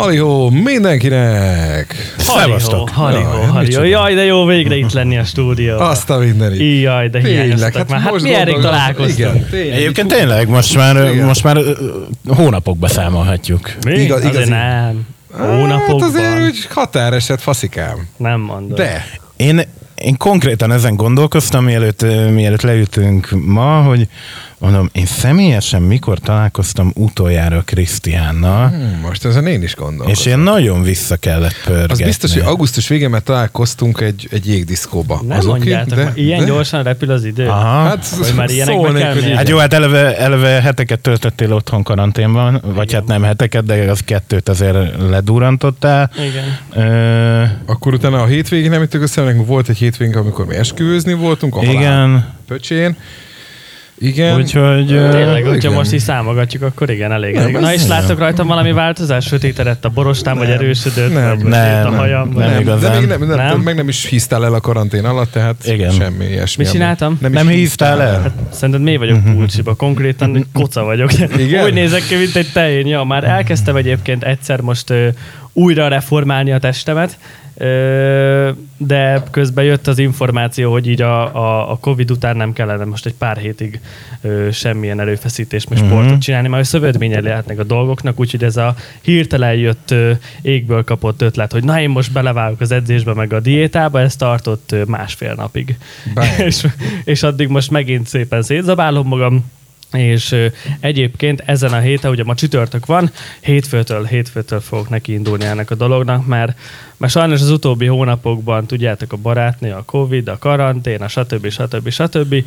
Halihó mindenkinek! Szevasztok! Halihó, Jaj, halihó. Jaj, de jó végre itt lenni a stúdióban. Azt a mindenit. Jaj, de Tényleg, hiányoztatok már. Hát most mi erre gondolom- találkoztunk? Igen, tényleg. Egyébként tényleg, most már, Igen. most már hónapokba számolhatjuk. Mi? Igaz- Azért igazi. nem. Hát Hónapokban. azért úgy határeset faszikám. Nem mondod. De. Én, én konkrétan ezen gondolkoztam, mielőtt, mielőtt leütünk ma, hogy mondom, én személyesen mikor találkoztam utoljára Krisztiánnal, Hmm, most ezen én is gondolom. és én nagyon vissza kellett pörgetni. Az biztos, hogy augusztus végén már találkoztunk egy, egy jégdiszkóba. Nem Az oké, mondjátok, de- már ilyen de- gyorsan repül az idő. Aha. Hát, Hogy már ilyenekbe kell hogy. Hát jó, hát eleve, eleve heteket töltöttél otthon karanténban, vagy hát nem heteket, de az kettőt azért ledurrantottál. Igen. Ö, Akkor utána a hétvégén nem jutok össze, volt egy hétvégén, amikor mi esküvőzni voltunk, a igen, pöcsén. Igen. úgyhogy... Tényleg, hogyha igen. most is számogatjuk, akkor igen, elég. Nem, elég. Na és nem. láttok rajtam valami változás? Sötétedett a borostám, vagy erősödött? Nem, vagy nem, a nem, hajam? nem nem, de igazán. még nem, nem, Nem? meg nem is hisztál el a karantén alatt, tehát Igen. semmi ilyesmi. Mit csináltam? Nem, Nem is hívtál el? Hát szerinted mi vagyok pulcsiba? Konkrétan egy koca vagyok. Igen? Úgy nézek ki, mint egy tehén. Ja, már elkezdtem egyébként egyszer most újra reformálni a testemet, de közben jött az információ, hogy így a, a, a Covid után nem kellene most egy pár hétig ö, semmilyen erőfeszítés, meg sportot csinálni, mert szövődménye lehetnek a dolgoknak, úgyhogy ez a hirtelen jött ö, égből kapott ötlet, hogy na én most belevágok az edzésbe, meg a diétába, ez tartott ö, másfél napig. És, és addig most megint szépen szétzabálom magam, és egyébként ezen a héten, ugye ma csütörtök van, hétfőtől, hétfőtől fogok neki indulni ennek a dolognak, mert, mert sajnos az utóbbi hónapokban, tudjátok, a barátnő, a Covid, a karantén, a stb. stb. stb.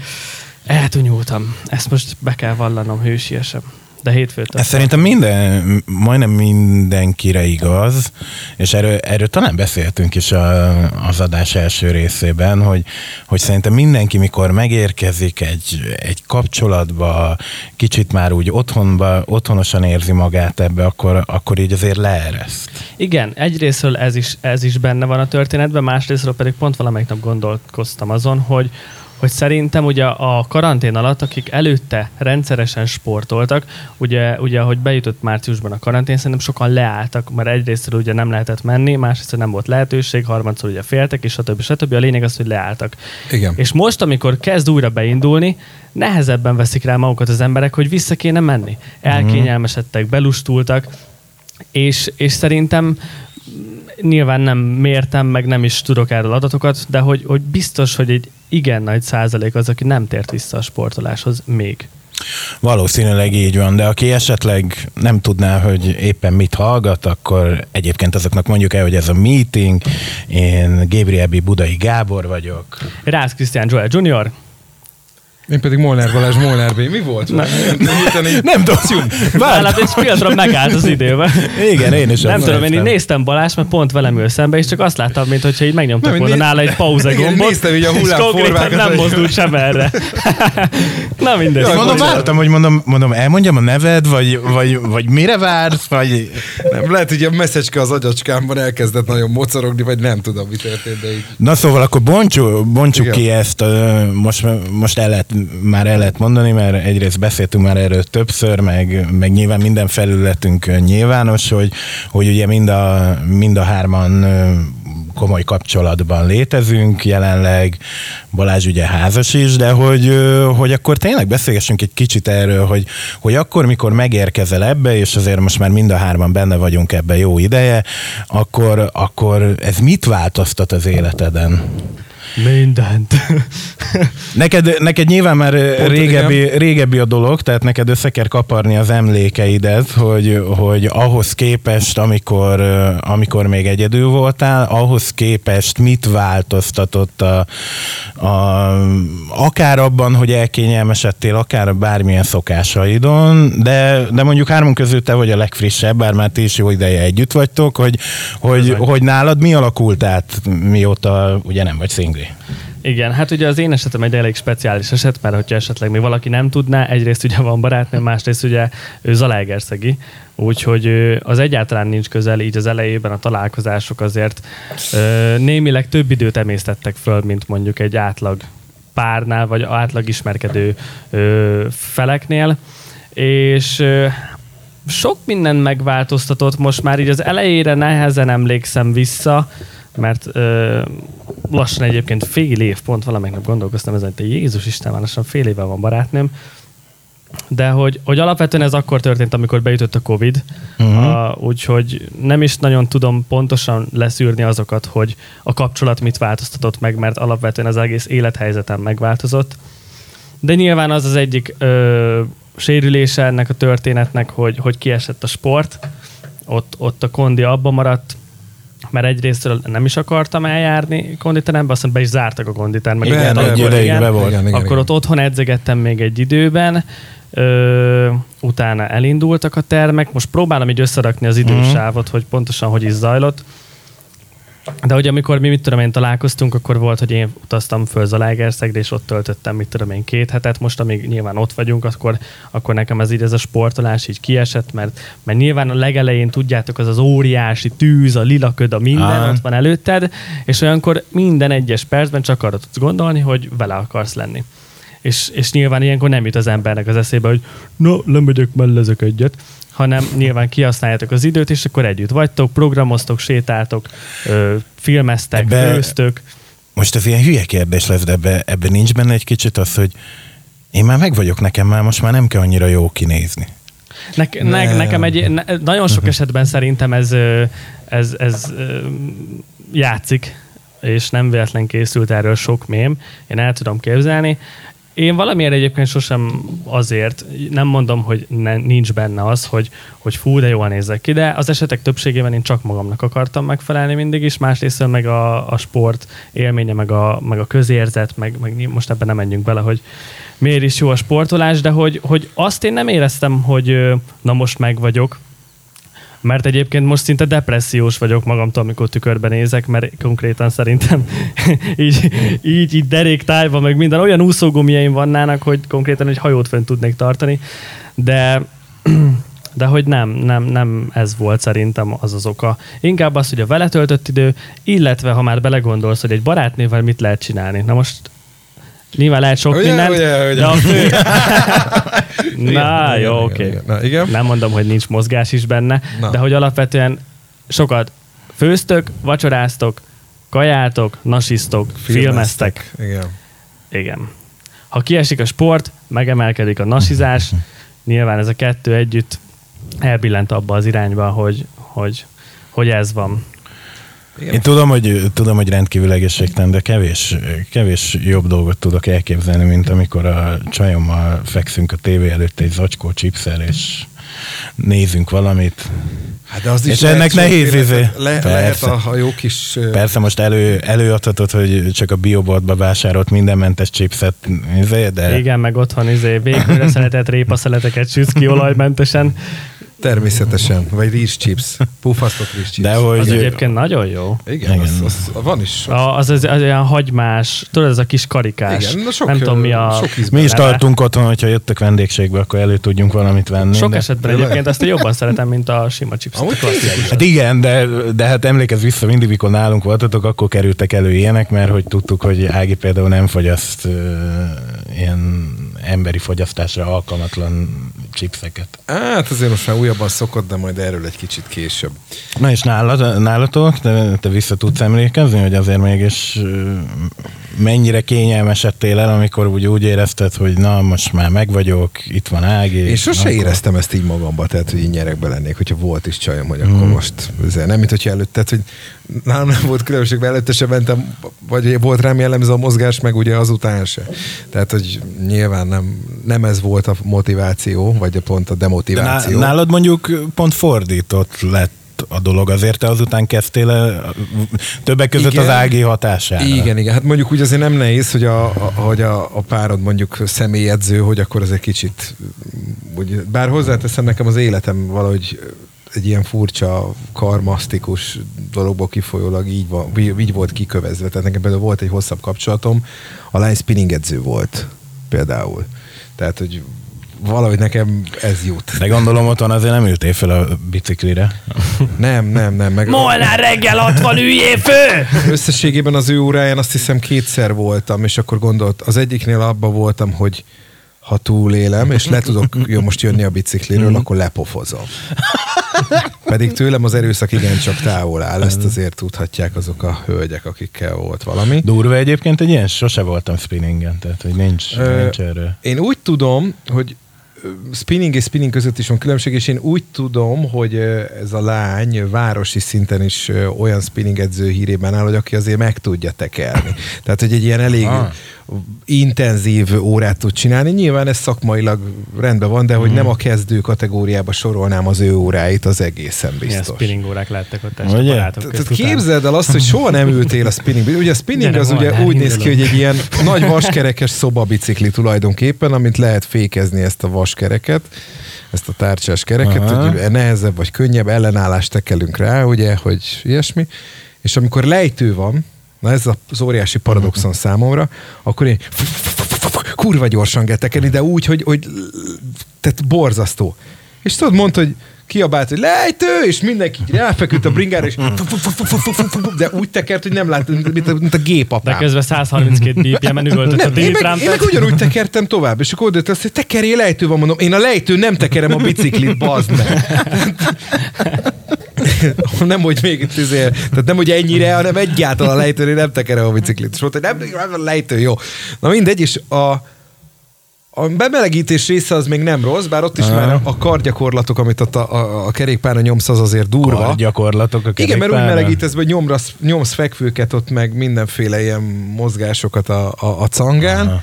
Eltunyultam. Ezt most be kell vallanom hősiesen. De hétfőtől. Ez szerintem minden, majdnem mindenkire igaz, és erről, erről talán beszéltünk is a, az adás első részében, hogy, hogy szerintem mindenki, mikor megérkezik egy, egy kapcsolatba, kicsit már úgy otthonba, otthonosan érzi magát ebbe, akkor, akkor így azért leereszt. Igen, egyrésztről ez is, ez is benne van a történetben, másrésztről pedig pont valamelyik nap gondolkoztam azon, hogy, hogy szerintem ugye a karantén alatt, akik előtte rendszeresen sportoltak, ugye, ugye ahogy bejutott márciusban a karantén, szerintem sokan leálltak, mert egyrésztről ugye nem lehetett menni, másrészt nem volt lehetőség, harmadszor ugye féltek, és stb. stb. A lényeg az, hogy leálltak. Igen. És most, amikor kezd újra beindulni, nehezebben veszik rá magukat az emberek, hogy vissza kéne menni. Elkényelmesedtek, belustultak, és, és szerintem nyilván nem mértem, meg nem is tudok erről adatokat, de hogy, hogy biztos, hogy egy igen nagy százalék az, aki nem tért vissza a sportoláshoz még. Valószínűleg így van, de aki esetleg nem tudná, hogy éppen mit hallgat, akkor egyébként azoknak mondjuk el, hogy ez a meeting, én Gabriel B. Budai Gábor vagyok. Rász Krisztián Joel Jr. Én pedig Molnár Balázs, Molnár B. Mi volt? Nem, Nem tudom, Vállat egy pillanatra megállt az időben. Igen, én is Nem tudom, én így néztem Balázs, mert pont velem ül szembe, és csak azt láttam, mint hogyha így megnyomtak Nem, volna né- nála egy pauza Igen, gombot, néztem így a hullámformákat, nem mozdult sem erre. Na mindegy. Jaj, Mondom, vártam, hogy mondom, mondom, elmondjam a neved, vagy, vagy, vagy mire vársz, vagy... Nem, lehet, hogy a messzecske az agyacskámban elkezdett nagyon mocorogni, vagy nem tudom, mi történt, de így. Na szóval akkor bontsuk, bontsuk ki ezt, most, most el lehet, már el lehet mondani, mert egyrészt beszéltünk már erről többször, meg, meg nyilván minden felületünk nyilvános, hogy, hogy ugye mind a, mind a hárman komoly kapcsolatban létezünk jelenleg, Balázs ugye házas is, de hogy, hogy akkor tényleg beszélgessünk egy kicsit erről, hogy, hogy akkor, mikor megérkezel ebbe, és azért most már mind a hárman benne vagyunk ebbe jó ideje, akkor, akkor ez mit változtat az életeden? Mindent. Neked, neked nyilván már Pont, régebbi, régebbi a dolog, tehát neked össze kell kaparni az emlékeidet, hogy, hogy ahhoz képest, amikor, amikor még egyedül voltál, ahhoz képest mit változtatott a, a, akár abban, hogy elkényelmesedtél, akár bármilyen szokásaidon, de, de mondjuk hármunk közül te vagy a legfrissebb, bár már ti is jó ideje együtt vagytok, hogy, hogy, Bizony. hogy nálad mi alakult át, mióta ugye nem vagy szingli? Igen, hát ugye az én esetem egy elég speciális eset, mert hogyha esetleg még valaki nem tudná, egyrészt ugye van barátnő, másrészt ugye ő Zalaegerszegi, úgyhogy az egyáltalán nincs közel, így az elejében a találkozások azért némileg több időt emésztettek föl, mint mondjuk egy átlag párnál, vagy átlag ismerkedő feleknél, és sok minden megváltoztatott, most már így az elejére nehezen emlékszem vissza, mert ö, lassan egyébként fél év, pont valamelyik nap gondolkoztam ezen, hogy Jézus Isten, már lassan fél éve van barátnőm, de hogy, hogy alapvetően ez akkor történt, amikor beütött a Covid, uh-huh. úgyhogy nem is nagyon tudom pontosan leszűrni azokat, hogy a kapcsolat mit változtatott meg, mert alapvetően az egész élethelyzetem megváltozott. De nyilván az az egyik ö, sérülése ennek a történetnek, hogy, hogy kiesett a sport, ott, ott a kondi abba maradt, mert egyrészt nem is akartam eljárni konditerembe, aztán be is zártak a konditerembe. Igen, egy ideig be volt. Igen, igen, akkor igen. ott otthon edzegettem még egy időben, Ö, utána elindultak a termek. Most próbálom így összerakni az idősávot, uh-huh. hogy pontosan hogy is zajlott. De hogy amikor mi, mit tudom én, találkoztunk, akkor volt, hogy én utaztam föl Zalaegerszegre, és ott töltöttem, mit tudom én, két hetet. Most, amíg nyilván ott vagyunk, akkor, akkor nekem ez így ez a sportolás így kiesett, mert, mert nyilván a legelején tudjátok, az az óriási tűz, a lilaköd, a minden ah. ott van előtted, és olyankor minden egyes percben csak arra tudsz gondolni, hogy vele akarsz lenni és, és nyilván ilyenkor nem jut az embernek az eszébe, hogy no, lemegyek mellezek egyet, hanem nyilván kihasználjátok az időt, és akkor együtt vagytok, programoztok, sétáltok, ö, filmeztek, ebbe, főztök. Most ez ilyen hülye kérdés lesz, de ebbe, ebbe nincs benne egy kicsit az, hogy én már meg vagyok, nekem már most már nem kell annyira jó kinézni. Ne, ne, nekem egy, ne, nagyon sok esetben szerintem ez, ez, ez, ez játszik, és nem véletlen készült erről sok mém, én el tudom képzelni. Én valamiért egyébként sosem azért, nem mondom, hogy ne, nincs benne az, hogy, hogy fú, de jól nézek ki, de az esetek többségében én csak magamnak akartam megfelelni mindig is, másrészt meg a, a sport élménye, meg a, meg a közérzet, meg, meg most ebben nem menjünk bele, hogy miért is jó a sportolás, de hogy, hogy azt én nem éreztem, hogy na most meg vagyok, mert egyébként most szinte depressziós vagyok magamtól, amikor tükörben nézek, mert konkrétan szerintem így, így, így derék tájban, meg minden olyan úszógumjaim vannának, hogy konkrétan egy hajót fent tudnék tartani, de de hogy nem, nem, nem ez volt szerintem az az oka. Inkább az, hogy a vele töltött idő, illetve ha már belegondolsz, hogy egy barátnével mit lehet csinálni. Na most Nyilván lehet sok ugye, mindent, ugye, ugye. de a fő... Na, jó, oké. Okay. igen. Nem mondom, hogy nincs mozgás is benne, Na. de hogy alapvetően sokat főztök, vacsoráztok, kajáltok, nasisztok, filmeztek. filmeztek. Igen. Igen. Ha kiesik a sport, megemelkedik a nasizás, nyilván ez a kettő együtt elbillent abba az irányba, hogy, hogy, hogy ez van. Igen. Én tudom, hogy, tudom, hogy rendkívül egészségtelen, de kevés, kevés jobb dolgot tudok elképzelni, mint amikor a csajommal fekszünk a tévé előtt egy zacskó chipszel, és nézünk valamit. Hát de az is és ennek nehéz izé. Le, lehet a, a jó kis... Persze most elő, előadhatod, hogy csak a bioboltba vásárolt mindenmentes chipset, izé, de... Igen, meg otthon izé, végül szeretett répaszeleteket sütsz ki olajmentesen. Természetesen, vagy rizs chips, puffasztott rizs chips. De hogy... Az egyébként nagyon jó. Igen, Igen. Az, az, van is. A, az, az, az, olyan hagymás, tudod, ez a kis karikás. Igen, na sok, nem tudom mi a... Sok Mi is tartunk otthon, hogyha jöttek vendégségbe, akkor elő tudjunk valamit venni. Sok de... esetben de egyébként ezt jobban szeretem, mint a sima chips. Hát igen, de, de hát emlékezz vissza, mindig, mikor nálunk voltatok, akkor kerültek elő ilyenek, mert hogy tudtuk, hogy Ági például nem fogyaszt uh, ilyen emberi fogyasztásra alkalmatlan chipseket. Hát azért most már újabban szokott, de majd erről egy kicsit később. Na és nálad, nálatok, te, te vissza tudsz emlékezni, hogy azért mégis mennyire kényelmesedtél el, amikor úgy, úgy érezted, hogy na, most már meg vagyok, itt van Ági. Én sose akkor... éreztem ezt így magamba, tehát, hogy így nyerekbe lennék, hogyha volt is csajom, hogy akkor hmm. most nem, mint hogyha előtt, tehát, hogy nálam nem volt különbség, mert előtte sem mentem, vagy volt rám jellemző a mozgás, meg ugye azután se. Tehát, hogy nyilván nem, nem ez volt a motiváció, vagy a pont a demotiváció. De nálad mondjuk pont fordított lett a dolog. Azért te azután kezdtél el többek között igen, az ági hatására. Igen, igen. Hát mondjuk úgy azért nem nehéz, hogy a, a, hogy a, a párod mondjuk személyedző, hogy akkor az egy kicsit, úgy, bár hozzáteszem nekem az életem valahogy egy ilyen furcsa, karmasztikus dologból kifolyólag így, van, így volt kikövezve. Tehát nekem például volt egy hosszabb kapcsolatom, a lány spinning edző volt például. Tehát, hogy valahogy nekem ez jut. De gondolom otthon azért nem ültél fel a biciklire. Nem, nem, nem. Meg... Molnár reggel ott van, üljél fő! Összességében az ő óráján azt hiszem kétszer voltam, és akkor gondolt, az egyiknél abban voltam, hogy ha túlélem, és le tudok jó, most jönni a bicikliről, akkor lepofozom. Pedig tőlem az erőszak igencsak távol áll, ezt azért tudhatják azok a hölgyek, akikkel volt valami. Durva egyébként egy ilyen, sose voltam spinningen, tehát hogy nincs, Ö, nincs erről. Én úgy tudom, hogy spinning és spinning között is van különbség, és én úgy tudom, hogy ez a lány városi szinten is olyan spinning edző hírében áll, hogy aki azért meg tudja tekerni. Tehát, hogy egy ilyen elég Ah. intenzív órát tud csinálni. Nyilván ez szakmailag rendben van, de hogy Mhm. nem a kezdő kategóriába sorolnám az ő óráit, az egészen biztos. spinning órák lettek ott este barátok Tehát képzeld el azt, hogy soha nem ültél a spinningbe. Ugye a spinning az ugye úgy néz ki, hogy egy ilyen nagy vaskerekes szobabicikli tulajdonképpen, amit lehet fékezni ezt a vaskereket, ezt a tárcsás kereket, Aha. hogy nehezebb vagy könnyebb ellenállást tekelünk rá, ugye, hogy ilyesmi. És amikor lejtő van, na ez az óriási paradoxon számomra, akkor én kurva gyorsan kell tekerni, de úgy, hogy, hogy tehát borzasztó. És tudod, mondta, hogy kiabált, hogy lejtő, és mindenki így ráfeküdt a bringára, és de úgy tekert, hogy nem lát, mint a, mint a De gépapám. közben 132 BPM-en üvöltött a Nem, én, meg, én meg ugyanúgy tekertem tovább, és akkor odaért azt, hogy tekerjél lejtő van, mondom, én a lejtő nem tekerem a biciklit, bazd meg. nem, hogy még izé, tehát nem, hogy ennyire, hanem egyáltalán a lejtőn nem tekerem a biciklit. És mondta, hogy nem, nem, a lejtő, jó. Na mindegy, és a, a bemelegítés része az még nem rossz, bár ott is Aha. már a kargyakorlatok, amit ott a, a, a kerékpára nyomsz, az azért durva. A gyakorlatok a Igen, mert úgy melegítesz, hogy nyomrasz, nyomsz fekvőket ott, meg mindenféle ilyen mozgásokat a, a, a cangán. Aha.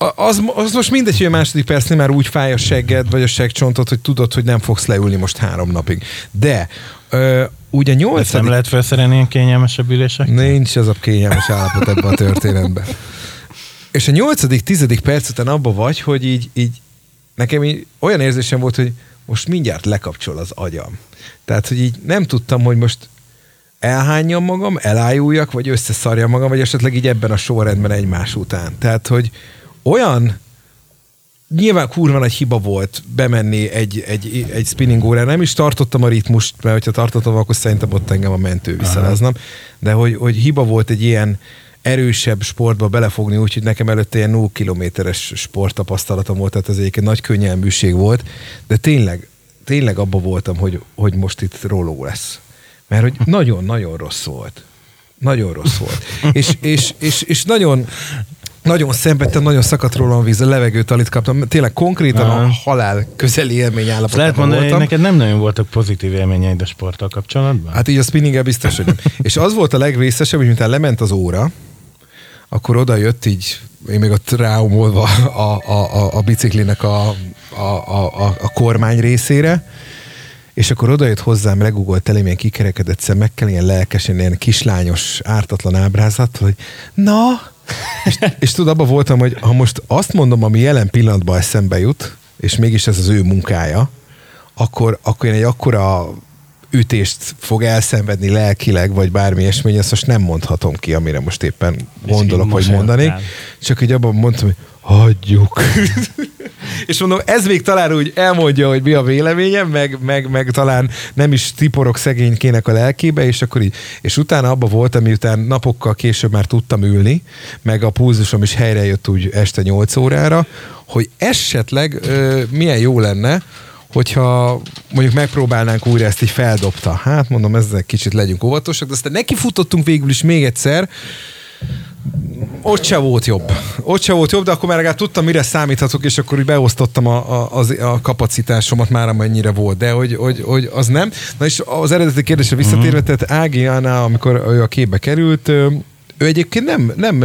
A- Az, az most mindegy, hogy a második percnél már úgy fáj a segged, vagy a seggcsontot, hogy tudod, hogy nem fogsz leülni most három napig. De ö, ugye Ezt nem nyolcadik... lehet felszerelni ilyen kényelmesebb ülések? Nincs az a kényelmes állapot ebben a történetben. És a nyolcadik, tizedik perc után abba vagy, hogy így, így nekem így olyan érzésem volt, hogy most mindjárt lekapcsol az agyam. Tehát, hogy így nem tudtam, hogy most elhányjam magam, elájuljak, vagy összeszarjam magam, vagy esetleg így ebben a sorrendben egymás után. Tehát, hogy olyan nyilván kurva nagy hiba volt bemenni egy, egy, egy spinning órára. Nem is tartottam a ritmust, mert hogyha tartottam, akkor szerintem ott engem a mentő visszaláznom. De hogy, hogy hiba volt egy ilyen erősebb sportba belefogni, úgyhogy nekem előtte ilyen 0 kilométeres sporttapasztalatom volt, tehát ez egyébként nagy könnyelműség volt, de tényleg, tényleg abba voltam, hogy, hogy most itt roló lesz. Mert hogy nagyon-nagyon rossz volt. Nagyon rossz volt. és, és, és, és nagyon, nagyon szenvedtem, nagyon szakadt rólam a víz, a levegőt alig kaptam. Tényleg konkrétan a Aha. halál közeli élmény Azt lehet mondani, voltam. neked nem nagyon voltak pozitív élményeid a sporttal kapcsolatban? Hát így a spinninggel biztos, hogy nem. És az volt a legvészesebb, hogy miután lement az óra, akkor oda jött így, én még ott ráomolva a, a, a, a biciklinek a, a, a, a, kormány részére, és akkor oda jött hozzám, legugolt elém ilyen kikerekedett szemekkel, ilyen lelkesen, ilyen kislányos, ártatlan ábrázat, hogy na, és, és tudod, abban voltam, hogy ha most azt mondom, ami jelen pillanatban eszembe jut, és mégis ez az ő munkája, akkor, akkor én egy akkora ütést fog elszenvedni lelkileg, vagy bármi ilyesmi, ezt most nem mondhatom ki, amire most éppen gondolok, hogy mondanék. Csak hogy abban mondtam, hogy hagyjuk. és mondom, ez még talán úgy elmondja, hogy mi a véleményem, meg, meg, meg talán nem is tiporok szegénykének a lelkébe, és akkor így, és utána abba voltam, miután napokkal később már tudtam ülni, meg a pulzusom is helyre jött úgy este 8 órára, hogy esetleg ö, milyen jó lenne, hogyha mondjuk megpróbálnánk újra ezt így feldobta. Hát mondom, ezzel kicsit legyünk óvatosak, de aztán nekifutottunk végül is még egyszer, ott se volt jobb. Ott se volt jobb, de akkor már legalább tudtam, mire számíthatok, és akkor úgy beosztottam a, a, az, a kapacitásomat már, amennyire volt, de hogy, hogy, hogy az nem. Na és az eredeti kérdésre visszatérve, tehát Ági Anna, amikor ő a képbe került, ő egyébként nem, nem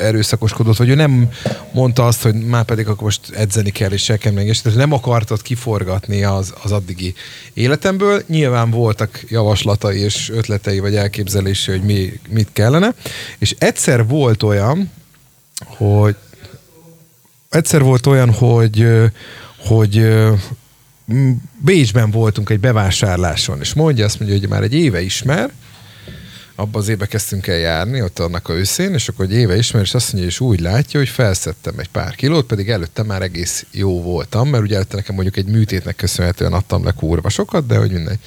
erőszakoskodott, vagy ő nem mondta azt, hogy már pedig akkor most edzeni kell, és se kell meg, és nem akartad kiforgatni az, az addigi életemből. Nyilván voltak javaslatai és ötletei, vagy elképzelési, hogy mi, mit kellene. És egyszer volt olyan, hogy egyszer volt olyan, hogy, hogy Bécsben voltunk egy bevásárláson, és mondja, azt mondja, hogy már egy éve ismer, abban az évben kezdtünk el járni, ott annak a őszén, és akkor egy éve ismer, és azt mondja, és úgy látja, hogy felszettem egy pár kilót, pedig előtte már egész jó voltam, mert ugye előtte nekem mondjuk egy műtétnek köszönhetően adtam le kurva sokat, de hogy mindegy.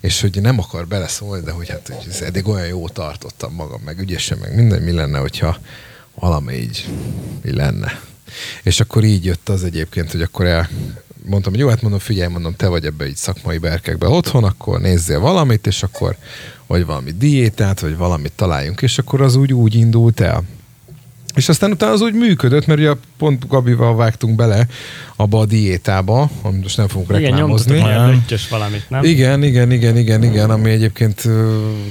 És hogy nem akar beleszólni, de hogy hát hogy ez eddig olyan jó tartottam magam, meg ügyesen, meg minden, mi lenne, hogyha valami így, így lenne. És akkor így jött az egyébként, hogy akkor el, mondtam, hogy jó, hát mondom, figyelj, mondom, te vagy ebbe így szakmai berkekbe otthon, akkor nézzél valamit, és akkor vagy valami diétát, vagy valamit találjunk, és akkor az úgy úgy indult el. És aztán utána az úgy működött, mert ugye pont Gabival vágtunk bele abba a diétába, amit most nem fogunk Igen, reklámozni. nyomtatok olyan löttyös valamit, nem? Igen, igen, igen, igen, igen, ami egyébként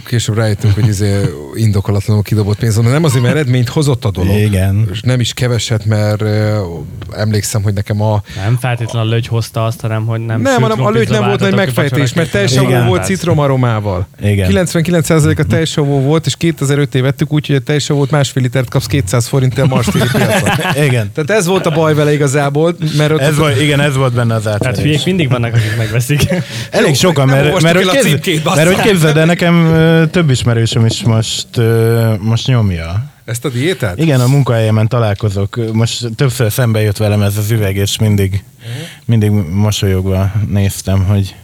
később rájöttünk, hogy izé indokolatlanul kidobott pénz, de nem azért, mert eredményt hozott a dolog. Igen. És nem is keveset, mert emlékszem, hogy nekem a... Nem feltétlenül a lögy hozta azt, hanem hogy nem Nem, hanem a lőtt nem volt nagy megfejtés, mert teljesavó Igen. volt citromaromával. Igen. 99% a teljesavó volt, és 2005 vettük, úgyhogy a teljesavót másfél litert kapsz 200 forinttel marstéri piacon. Igen. Tehát ez volt a baj vele igazából, mert ott Ez volt, igen, ez volt benne az átverés. hülyék mindig vannak, akik megveszik. Elég sokan, mert, mert, hogy képz, címkét, mert hogy képzeld, de nekem több ismerősöm is most, most nyomja. ezt a diétát? Igen, a munkahelyemen találkozok. Most többször szembe jött velem ez az üveg, és mindig, mindig mosolyogva néztem, hogy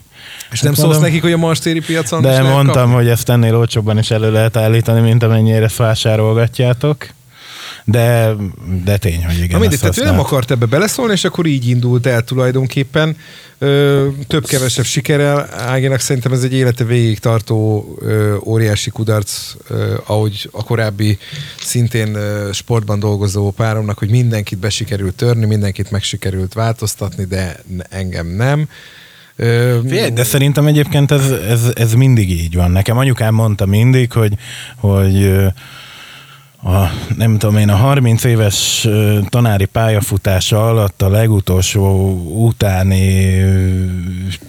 És nem Hát szólsz nekik, hogy a marstéri piacon de mondtam, kapni? hogy ezt ennél olcsóbban is elő lehet állítani, mint amennyire vásárolgatjátok. De, de tény, hogy igen. Na mindegy, tehát ő nem akart ebbe beleszólni, és akkor így indult el tulajdonképpen. Több-kevesebb sikerrel. Áginak szerintem ez egy élete végig tartó ö, óriási kudarc, ö, ahogy a korábbi szintén ö, sportban dolgozó páromnak, hogy mindenkit besikerült törni, mindenkit megsikerült változtatni, de engem nem. Figyelj, de szerintem egyébként ez, ez, ez mindig így van. Nekem anyukám mondta mindig, hogy, hogy a, nem tudom én, a 30 éves tanári pályafutása alatt a legutolsó utáni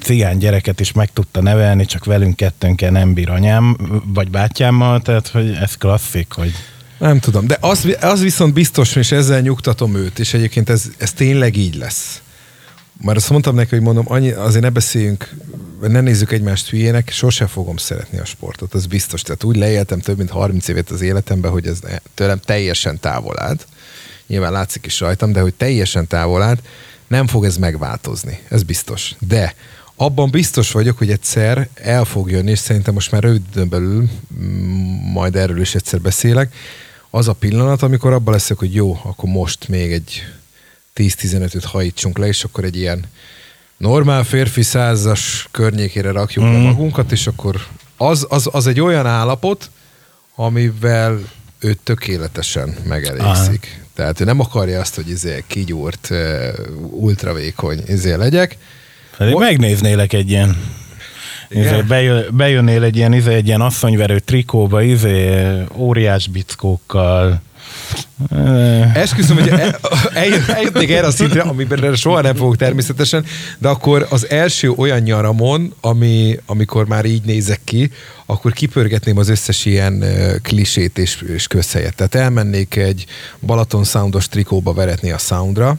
cigány gyereket is meg tudta nevelni, csak velünk kettőnkkel nem bír anyám, vagy bátyámmal, tehát hogy ez klasszik, hogy Nem tudom, de az, az viszont biztos, és ezzel nyugtatom őt, és egyébként ez, ez tényleg így lesz. Már azt mondtam neki, hogy mondom, annyi, azért ne beszéljünk, ne nézzük egymást hülyének, sose fogom szeretni a sportot, az biztos. Tehát úgy leéltem több mint 30 évet az életemben, hogy ez tőlem teljesen távol állt. Nyilván látszik is rajtam, de hogy teljesen távol állt, nem fog ez megváltozni, ez biztos. De abban biztos vagyok, hogy egyszer el fog jönni, és szerintem most már rövid időn belül, mm, majd erről is egyszer beszélek, az a pillanat, amikor abban leszek, hogy jó, akkor most még egy 10-15-öt hajítsunk le, és akkor egy ilyen normál férfi százas környékére rakjuk mm. le magunkat, és akkor az, az, az egy olyan állapot, amivel ő tökéletesen megelégszik. Tehát ő nem akarja azt, hogy izé kigyúrt, ultravékony izé legyek. Pedig Mo- megnéznélek egy ilyen? Izé, bejö, bejönnél egy ilyen, izé, egy ilyen asszonyverő trikóba, izé, óriás bickókkal. Esküszöm, hogy el- eljut- eljutnék erre a szintre, amiben soha nem fogok természetesen, de akkor az első olyan nyaramon, ami, amikor már így nézek ki, akkor kipörgetném az összes ilyen klisét és, és közhelyet. Tehát elmennék egy Balaton Soundos trikóba veretni a Soundra,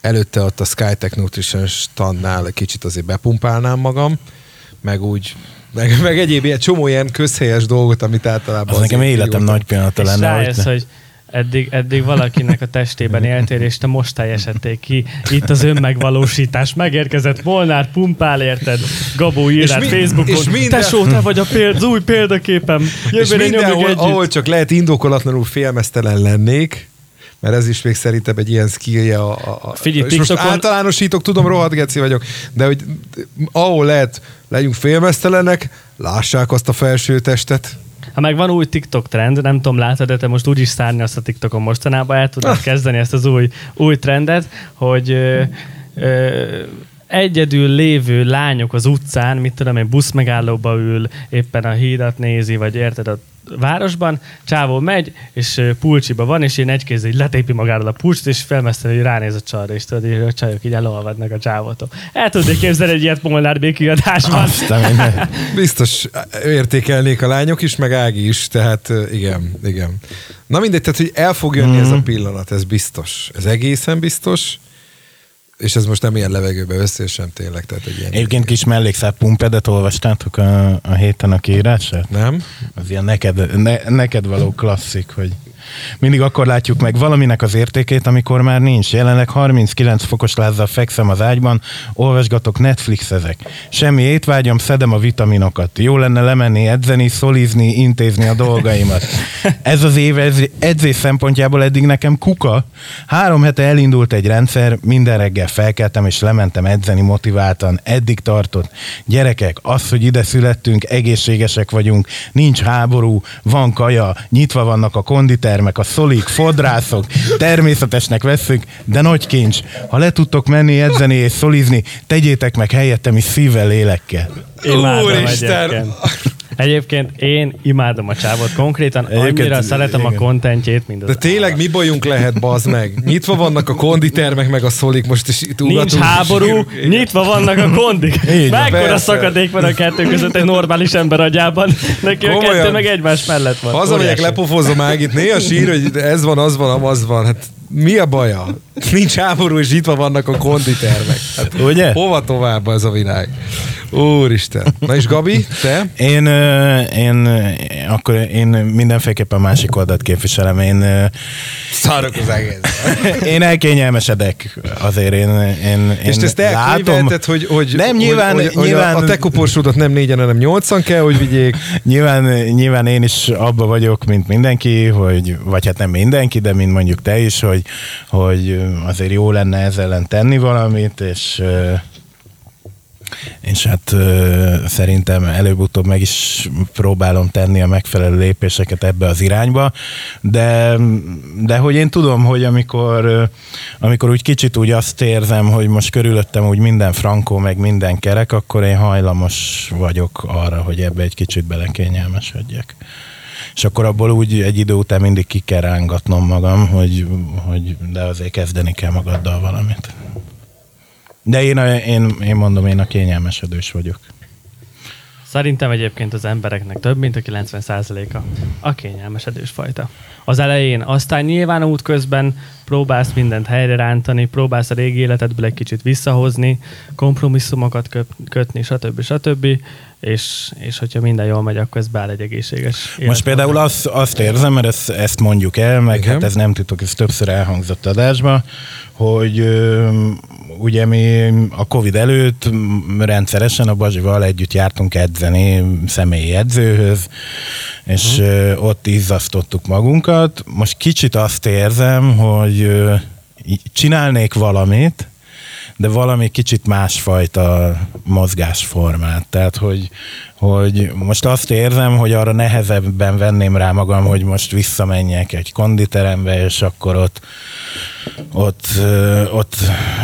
előtte ott a Skytech Nutrition standnál kicsit azért bepumpálnám magam, meg úgy meg, meg egyéb ilyen csomó ilyen közhelyes dolgot, amit általában... az nekem azért életem nagy pillanata És lenne. rájössz, hogy eddig, eddig valakinek a testében éltél, és te most teljesedték ki. Itt az önmegvalósítás. Megérkezett Molnár, pumpál, érted? Gabó ír És rád mi- Facebookon. és minden- Tesó, te vagy a péld, új példaképem. És Jövőre nyomjuk mindenhol, ahol csak lehet indokolatlanul félmeztelen lennék, mert ez is még szerintem egy ilyen skillje a, a, a Figyelj, és most általánosítok, tudom, rohadt geci vagyok, de hogy ahol lehet, legyünk félmeztelenek, lássák azt a felső testet. Ha meg van új TikTok trend, nem tudom, látod, de te most úgyis szárnyalsz a TikTokon mostanában, el tudod kezdeni ezt az új, új trendet, hogy ö, ö, egyedül lévő lányok az utcán, mit tudom én, buszmegállóba ül, éppen a hídat nézi, vagy érted, a városban, csávó megy, és pulcsiba van, és én egy kézzel így letépi magáról a pulcsit, és felmeszteni, hogy ránéz a csarra, és tudod, hogy a csajok így elolvadnak a csávótól. El tudnék képzelni egy ilyet Molnár B kiadásban. Azt a minden. Biztos értékelnék a lányok is, meg Ági is, tehát igen, igen. Na mindegy, tehát hogy el fog jönni ez a pillanat, ez biztos. Ez egészen biztos, és ez most nem ilyen levegőbe veszi, sem tényleg, tehát egy ilyen... Egyébként kis mellékszál pumpedet olvastátok a, a héten a kiírását? Nem? Az ilyen neked, ne, neked való klasszik, hogy Mindig akkor látjuk meg valaminek az értékét, amikor már nincs. Jelenleg 39 fokos lázzal fekszem az ágyban, olvasgatok Netflix ezek. Semmi étvágyam, szedem a vitaminokat. Jó lenne lemenni, edzeni, szolizni, intézni a dolgaimat. Ez az év edzés szempontjából eddig nekem kuka. Három hete elindult egy rendszer, minden reggel felkeltem és lementem edzeni motiváltan. Eddig tartott. Gyerekek, az, hogy ide születtünk, egészségesek vagyunk, nincs háború, van kaja, nyitva vannak a konditermek, a szolik, fodrászok, természetesnek veszünk, de nagy kincs. Ha le tudtok menni, edzeni és szolizni, tegyétek meg helyettem is szívvel, lélekkel. Imádom Úristen! egyébként. Egyébként én imádom a csávot. Konkrétan Egyébként, annyira szeretem a igen. kontentjét, mint az De tényleg mi bajunk lehet, bazd meg? Nyitva vannak a konditermek, meg a szolik, most is itt Nincs háború, nyitva vannak a kondik. Mekkora szakadék van a kettő között egy normális ember agyában. Neki a Komolyan. kettő meg egymás mellett van. Hazamegyek, lepofozom Ágit, néha sír, hogy ez van, az van, az van. Hát mi a baja? Nincs háború, és nyitva vannak a konditermek. Hát, Ugye? hova tovább ez a világ? Úristen. Na és Gabi, te? Én, én, akkor én mindenféleképpen másik oldalt képviselem. Én, Szarok az egész. én elkényelmesedek azért. Én, én, És te ezt látom, hogy, hogy, Nem, nyilván- hogy, hogy, nyilván- a, a te kuporsódat nem négyen, hanem nyolcan kell, hogy vigyék. Nyilván, nyilván én is abba vagyok, mint mindenki, hogy, vagy hát nem mindenki, de mint mondjuk te is, hogy, hogy azért jó lenne ezzel ellen tenni valamit, és és hát szerintem előbb-utóbb meg is próbálom tenni a megfelelő lépéseket ebbe az irányba, de, de hogy én tudom, hogy amikor, amikor úgy kicsit úgy azt érzem, hogy most körülöttem úgy minden frankó, meg minden kerek, akkor én hajlamos vagyok arra, hogy ebbe egy kicsit belekényelmesedjek. És akkor abból úgy egy idő után mindig ki kell rángatnom magam, hogy, hogy de azért kezdeni kell magaddal valamit. De én, a, én, én mondom, én a kényelmesedős vagyok. Szerintem egyébként az embereknek több, mint a 90%-a a kényelmesedős fajta. Az elején, aztán nyilván út közben próbálsz mindent helyre rántani, próbálsz a régi életedből egy kicsit visszahozni, kompromisszumokat köp, kötni, stb. stb. És, és hogyha minden jól megy, akkor ez beáll egy egészséges Most például azt, azt érzem, mert ezt, ezt mondjuk el, meg Igen. hát ez nem titok, ez többször elhangzott adásba, hogy ö, ugye mi a Covid előtt rendszeresen a Bazsival együtt jártunk edzeni személyi edzőhöz, és uh-huh. ott izzasztottuk magunkat. Most kicsit azt érzem, hogy ö, csinálnék valamit, de valami kicsit másfajta mozgásformát. Tehát, hogy, hogy most azt érzem, hogy arra nehezebben venném rá magam, hogy most visszamenjek egy konditerembe, és akkor ott ott, ott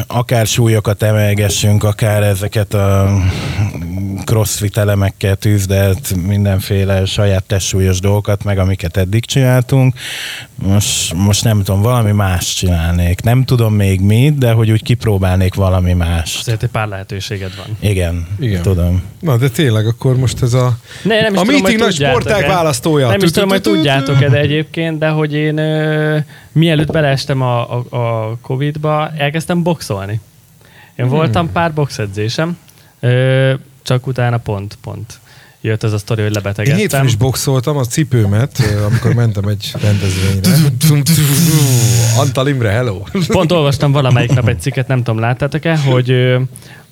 akár súlyokat emelgessünk, akár ezeket a crossfit elemekkel tűzdelt mindenféle saját testsúlyos dolgokat, meg amiket eddig csináltunk. Most, most nem tudom, valami más csinálnék. Nem tudom még mit, de hogy úgy kipróbálnék valami más. Azért egy pár lehetőséged van. Igen, Igen. Igen. tudom. Na, de tényleg, akkor most ez a... Ne, nem is A meeting nagy tudjátok-e. választója. Nem is tudom, hogy tudjátok-e, de egyébként, de hogy én mielőtt beleestem a, a, a Covid-ba, elkezdtem boxolni. Én Hmm. voltam pár boxedzésem, csak utána pont, pont jött az a sztori, hogy Én hétfőn lebetegedtem. is boxoltam a cipőmet, amikor mentem egy rendezvényre. Antal Imre, hello! Pont olvastam valamelyik nap egy cikket, nem tudom, láttátok-e, hogy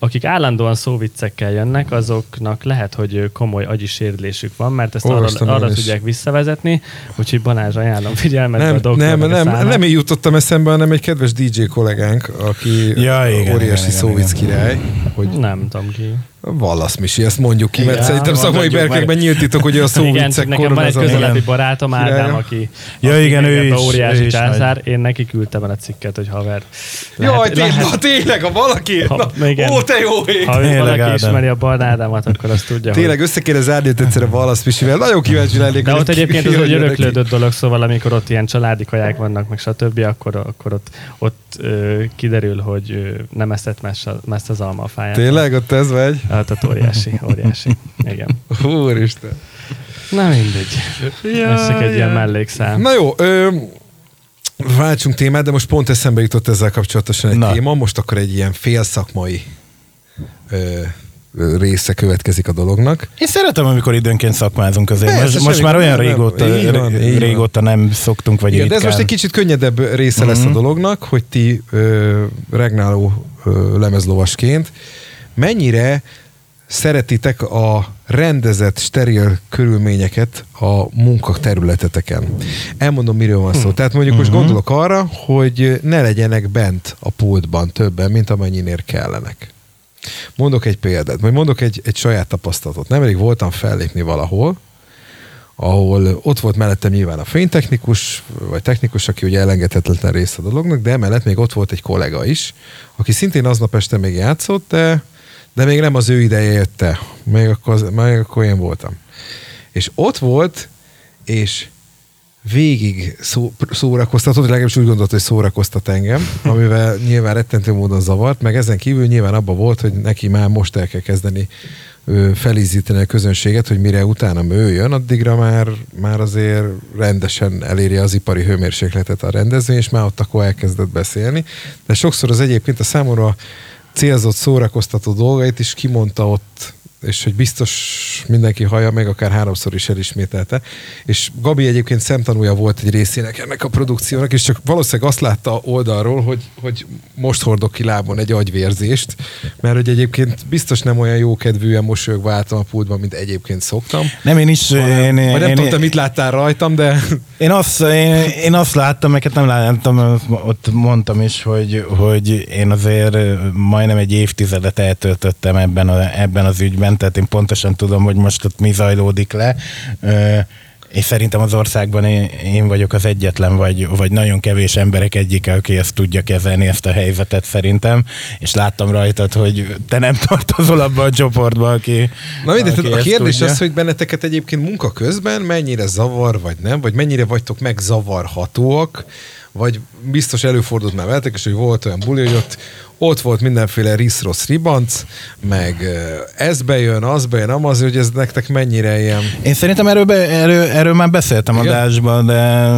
akik állandóan szóviccekkel jönnek, azoknak lehet, hogy komoly agyi sérülésük van, mert ezt arra, Olvastam arra is. tudják visszavezetni, úgyhogy Balázs ajánlom figyelmet Nem, a doktornak nem, nem, nem én jutottam eszembe, hanem egy kedves DJ kollégánk, aki Ja, igen, óriási igen, igen, szóvic igen. király, hogy Nem tudom ki. Vallasz Misi, ezt mondjuk ki, mert Igen, szerintem szakmai berkekben nyílt titok, hogy a Igen, szóviccek nekem van egy közelebbi Igen. barátom, Ádám, aki, Ja, aki igen, ő is- óriási ő is császár. Én neki küldtem el a cikket, hogy haver. Jaj, tényleg, na, tényleg, ha valaki... Ha- Na, igen. ó, te jó ég! ha Tényleg, valaki Ádám. ismeri a Barna Ádámot, akkor azt tudja, hogy... Tényleg össze kéne zárni őt egyszerre Vallasz Misivel. Nagyon kíváncsi lennék. De hogy ott egyébként ki egy öröklődött dolog, szóval amikor ott ilyen családi kaják vannak, meg stb., akkor, akkor ott, ott kiderül, hogy nem eszett messz, a- messz az almafáját. Tényleg, ott ez vagy? Hát ott óriási, óriási. Igen. Úristen. Na mindegy. Ez csak egy ilyen mellékszám. Na jó, ö, váltsunk témát, de most pont eszembe jutott ezzel kapcsolatosan egy Na. téma, most akkor egy ilyen félszakmai ö, része következik a dolognak. Én szeretem, amikor időnként szakmázunk azért. Persze, most, most már olyan nem- régóta, így van, így régóta nem szoktunk, vagy Igen, de ez most egy kicsit könnyedebb része lesz a Mhm. dolognak, hogy ti ö, regnáló ö, lemezlovasként mennyire szeretitek a rendezett, steril körülményeket a munkaterületeteken. Elmondom, miről van szó. Tehát mondjuk most gondolok arra, hogy ne legyenek bent a pultban többen, mint amennyinél kellenek. Mondok egy példát, vagy mondok egy, egy saját tapasztalatot. Nemrég voltam fellépni valahol, ahol ott volt mellettem nyilván a fénytechnikus, vagy technikus, aki ugye elengedhetetlen része a dolognak, de emellett még ott volt egy kollega is, aki szintén aznap este még játszott, de, de még nem az ő ideje jött. Még akkor, még akkor én voltam. És ott volt, és végig szó, szórakoztatott, legalábbis úgy gondolt, hogy szórakoztat engem, amivel nyilván rettentő módon zavart, meg ezen kívül nyilván abban volt, hogy neki már most el kell kezdeni felízíteni a közönséget, hogy mire utána ő jön, addigra már, már azért rendesen eléri az ipari hőmérsékletet a rendezvény, és már ott akkor elkezdett beszélni. De sokszor az egyébként a számomra célzott szórakoztató dolgait is kimondta ott és hogy biztos mindenki hallja, meg akár háromszor is elismételte. És Gabi egyébként szemtanúja volt egy részének ennek a produkciónak, és csak valószínűleg azt látta oldalról, hogy, hogy most hordok ki lábon egy agyvérzést, mert hogy egyébként biztos nem olyan jó kedvűen mosolyogva álltam a pultban, mint egyébként szoktam. Nem, én is... Én, Hanem, én, vagy nem én, tudom, te mit láttál rajtam, de Én azt, én, én azt láttam, meg hát nem láttam, ott mondtam is, hogy, hogy én azért majdnem egy évtizedet eltöltöttem ebben, a, ebben az ügyben, tehát én pontosan tudom, hogy most ott mi zajlódik le. És szerintem az országban én, én vagyok az egyetlen, vagy, vagy nagyon kevés emberek egyike, aki ezt tudja kezelni, ezt a helyzetet szerintem, és láttam rajtad, hogy te nem tartozol abban a csoportban, aki Na mindegy, aki a kérdés tudja. az, hogy benneteket egyébként munka közben mennyire zavar, vagy nem, vagy mennyire vagytok megzavarhatóak, vagy biztos előfordult már veletek, és hogy volt olyan buli, hogy ott, ott volt mindenféle risz-rossz ribanc, meg eh, ez bejön, az bejön, amaz, hogy ez nektek mennyire ilyen... Én szerintem erről, be, erről, erről már beszéltem Igen? adásban, de,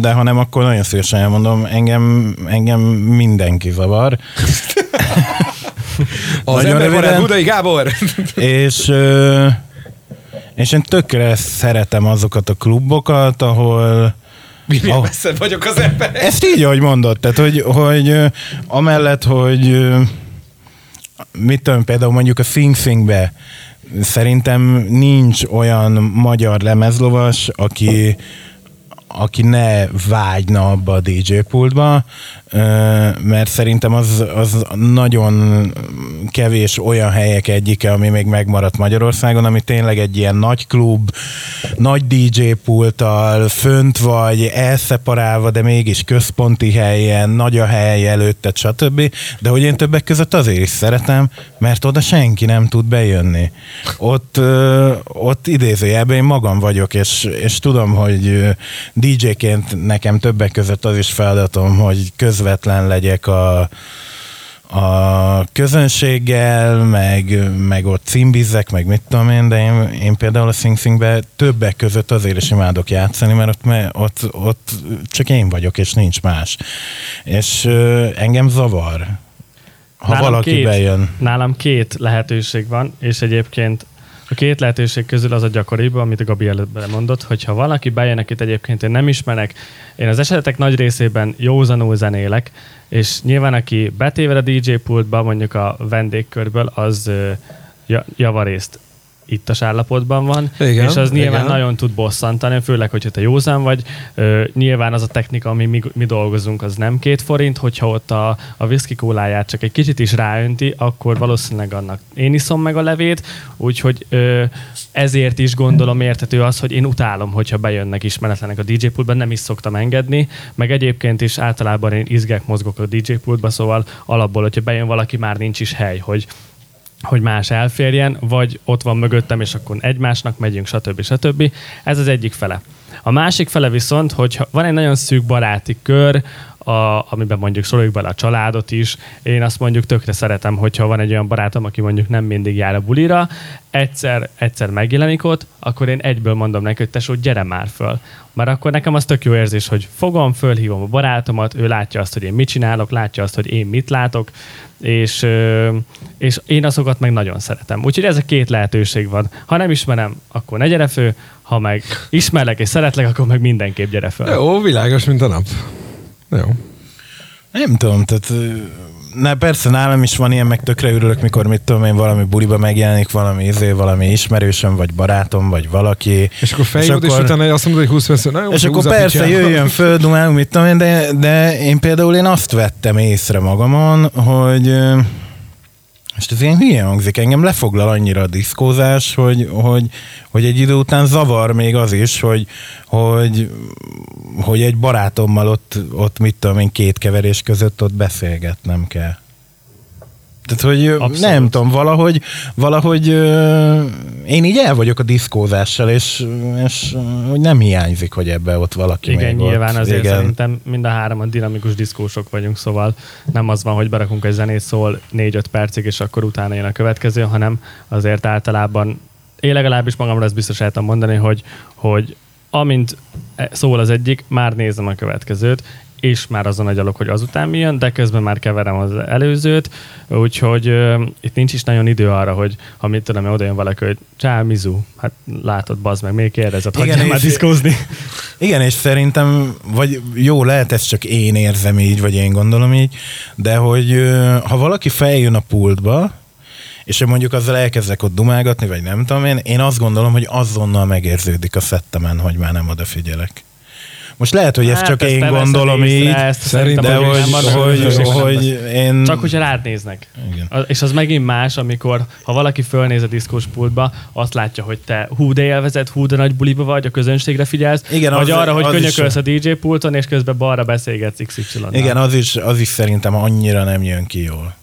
de ha nem, akkor nagyon szívesen elmondom, engem, engem mindenki zavar. Az Nagyon emberbarát. Budai Gábor! és, és én tökre szeretem azokat a klubokat, ahol Minél Ah. messze vagyok az ember. ezt így, ahogy mondod, tehát hogy, hogy amellett, hogy mit tudom, például mondjuk a Sing Singbe szerintem nincs olyan magyar lemezlovas, aki aki ne vágyna abba a DJ pultba, mert szerintem az, az nagyon kevés olyan helyek egyike, ami még megmaradt Magyarországon, ami tényleg egy ilyen nagy klub, nagy DJ pulttal, fönt vagy, elszeparálva, de mégis központi helyen, nagy a hely előtte, stb. De hogy én többek között azért is szeretem, mert oda senki nem tud bejönni. Ott, ott idézőjelben én magam vagyok, és, és tudom, hogy DJ-ként nekem többek között az is feladatom, hogy közvetlen legyek a, a közönséggel, meg, meg ott címbizzek, meg mit tudom én, de én, én például a Sing Singbe többek között azért is imádok játszani, mert ott, me- ott, ott csak én vagyok, és nincs más. És ö, engem zavar, ha Nálam valaki két, bejön. Nálam két lehetőség van, és egyébként a két lehetőség közül az a gyakoribb, amit a Gabi előbb mondott, hogyha valaki bejön, akit egyébként én nem ismerek, én az esetek nagy részében józanul zenélek, és nyilván aki betéver a DJ pultba, mondjuk a vendégkörből, az javarészt ittas állapotban van, Igen, és az nyilván igen. nagyon tud bosszantani, főleg, hogyha te józan vagy. Ö, nyilván az a technika, ami mi, mi dolgozunk, az nem két forint, hogyha ott a, a whisky kóláját csak egy kicsit is ráönti, akkor valószínűleg annak én iszom meg a levét, úgyhogy ö, ezért is gondolom értető az, hogy én utálom, hogyha bejönnek ismeretlenek a DJ pultban, nem is szoktam engedni, meg egyébként is általában én izgek mozgok a DJ pultba, szóval alapból, hogyha bejön valaki, már nincs is hely, hogy hogy más elférjen, vagy ott van mögöttem, és akkor egymásnak megyünk, stb. stb. Ez az egyik fele. A másik fele viszont, hogy van egy nagyon szűk baráti kör, a, amiben mondjuk szoruljuk bele a családot is. Én azt mondjuk tökre szeretem, hogyha van egy olyan barátom, aki mondjuk nem mindig jár a bulira, egyszer, egyszer megjelenik ott, akkor én egyből mondom neki, hogy tesó, gyere már föl. Mert akkor nekem az tök jó érzés, hogy fogom, fölhívom a barátomat, ő látja azt, hogy én mit csinálok, látja azt, hogy én mit látok, és, és én azokat meg nagyon szeretem. Úgyhogy ez a két lehetőség van. Ha nem ismerem, akkor ne gyere fő, ha meg ismerlek és szeretlek, akkor meg mindenképp gyere föl. Jó, világos, mint a nap. Jó. Nem tudom, tehát ne, persze nálam is van ilyen, meg tökre örülök, mikor mit tudom én, valami buliba megjelenik, valami izé, valami ismerősöm, vagy barátom, vagy valaki. És akkor feljövök, és, és utána azt mondod, hogy 20 perc, na jó, És akkor persze jöjjön föl, dumálunk, mit tudom én, de, de én például én azt vettem észre magamon, hogy most ez ilyen hülye hangzik, engem lefoglal annyira a diszkózás, hogy, hogy, hogy egy idő után zavar még az is, hogy, hogy, hogy egy barátommal ott, ott mit tudom én, két keverés között ott beszélgetnem kell. Tehát, hogy Abszolút. nem tudom, valahogy, valahogy ö, én így el vagyok a diszkózással, és, és hogy nem hiányzik, hogy ebbe ott valaki Igen, még nyilván ott. azért Igen. szerintem mind a hárman dinamikus diszkósok vagyunk, szóval nem az van, hogy berakunk egy zenét, szól 4-5 percig, és akkor utána jön a következő, hanem azért általában én legalábbis magamra ezt biztos el tudom mondani, hogy, hogy amint szól az egyik, már nézem a következőt, és már azon agyalok, hogy azután mi jön, de közben már keverem az előzőt, úgyhogy uh, itt nincs is nagyon idő arra, hogy ha mit tudom, oda jön valaki, hogy csá, Mizu, hát látod, bazd meg, még kérdezett, hagyjál már diszkózni. Igen, és szerintem, vagy jó, lehet ez csak én érzem így, vagy én gondolom így, de hogy ha valaki feljön a pultba, és én mondjuk azzal elkezdek ott dumálgatni, vagy nem tudom én, én azt gondolom, hogy azonnal megérződik a szettemen, hogy már nem odafigyelek. Most lehet, hogy ezt Hát, csak ezt én gondolom veszed így, észre, ezt Szerintem, de hogy hogy, hogy, hogy én... Csak hogyha rád néznek. Igen. És az megint más, amikor ha valaki fölnéz a diszkós pultba, azt látja, hogy te hú de élvezed, hú de nagy buliba vagy, a közönségre figyelsz, Igen, vagy az- arra, hogy könyökölsz a DJ pulton, és közben balra beszélgetsz xy -nál. Igen, az is, az is szerintem annyira nem jön ki jól.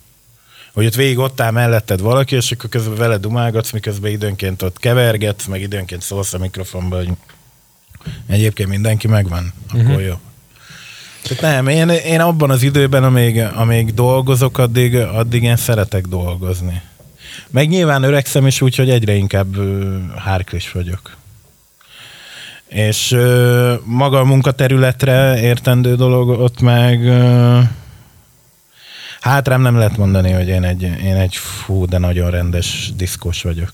Hogy ott végig ott áll melletted valaki, és akkor közben vele dumálgatsz, miközben időnként ott kevergetsz, meg időnként szólsz a mikrofonba, hogy egyébként mindenki megvan, akkor Mhm. uh-huh. jó. Tehát nem, én, én abban az időben, amíg, amíg dolgozok, addig, addig én szeretek dolgozni. Meg nyilván öregszem is úgy, hogy egyre inkább ö, hárklis vagyok. És ö, maga a munkaterületre értendő dolog, ott meg ö, hát rám nem lehet mondani, hogy én egy, én egy fú, de nagyon rendes diszkos vagyok.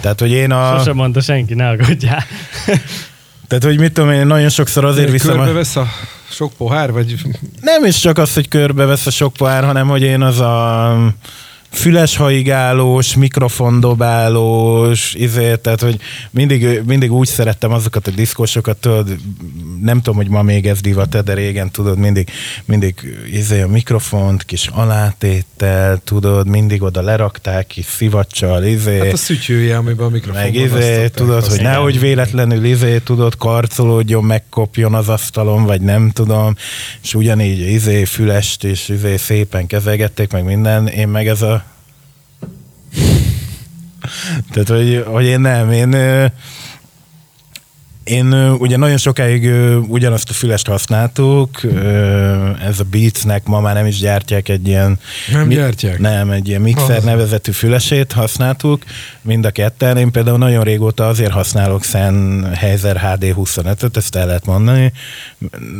Tehát, hogy én a... Sosem mondta senki, ne aggódjál. Tehát, hogy mit tudom én, nagyon sokszor azért viszem... Körbe vesz a sok pohár, vagy nem is csak az, hogy körbevesz a sok pohár, hanem hogy én az a füles haigálós, mikrofondobálós, izé, tehát hogy mindig, mindig úgy szerettem azokat a diszkósokat, tudod, nem tudom, hogy ma még ez divat, de régen tudod, mindig, mindig izé a mikrofont, kis alátéttel, tudod, mindig oda lerakták kis szivacsal, izé. hát a szütyője, amiben a mikrofon Meg izé, tudod, hogy nehogy véletlenül izé, tudod, karcolódjon, megkopjon az asztalon, vagy nem tudom, és ugyanígy izé, fülest és izé szépen kezelgették, meg minden, én meg ez a tehát, hogy, hogy én nem, én én ugye nagyon sokáig ugyanazt a fülest használtuk, ez a Beatsnek ma már nem is gyártják egy ilyen... Nem gyártják? Nem, egy ilyen mixer Az. nevezetű fülesét használtuk, mind a ketten. Én például nagyon régóta azért használok Sennheiser HD25-öt, ezt el lehet mondani.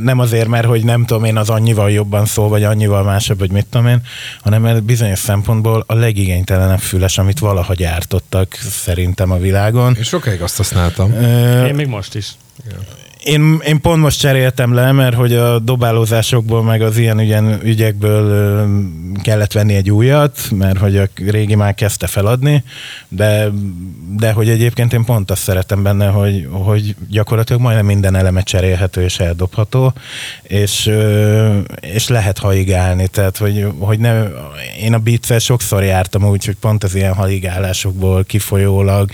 Nem azért, mert hogy nem tudom én, az annyival jobban szól, vagy annyival másabb, vagy mit tudom én, hanem mert bizonyos szempontból a legigénytelenebb füles, amit valaha gyártottak szerintem a világon. Én sokáig azt használtam. Ö, Én még most is. precies. Ja. Én, én pont most cseréltem le, mert hogy a dobálózásokból, meg az ilyen ügyen, ügyekből kellett venni egy újat, mert hogy a régi már kezdte feladni, de, de hogy egyébként én pont azt szeretem benne, hogy, hogy gyakorlatilag majdnem minden eleme cserélhető és eldobható, és, és lehet haigálni, tehát hogy, hogy ne, én a beats sokszor jártam úgy, hogy pont az ilyen haigálásokból kifolyólag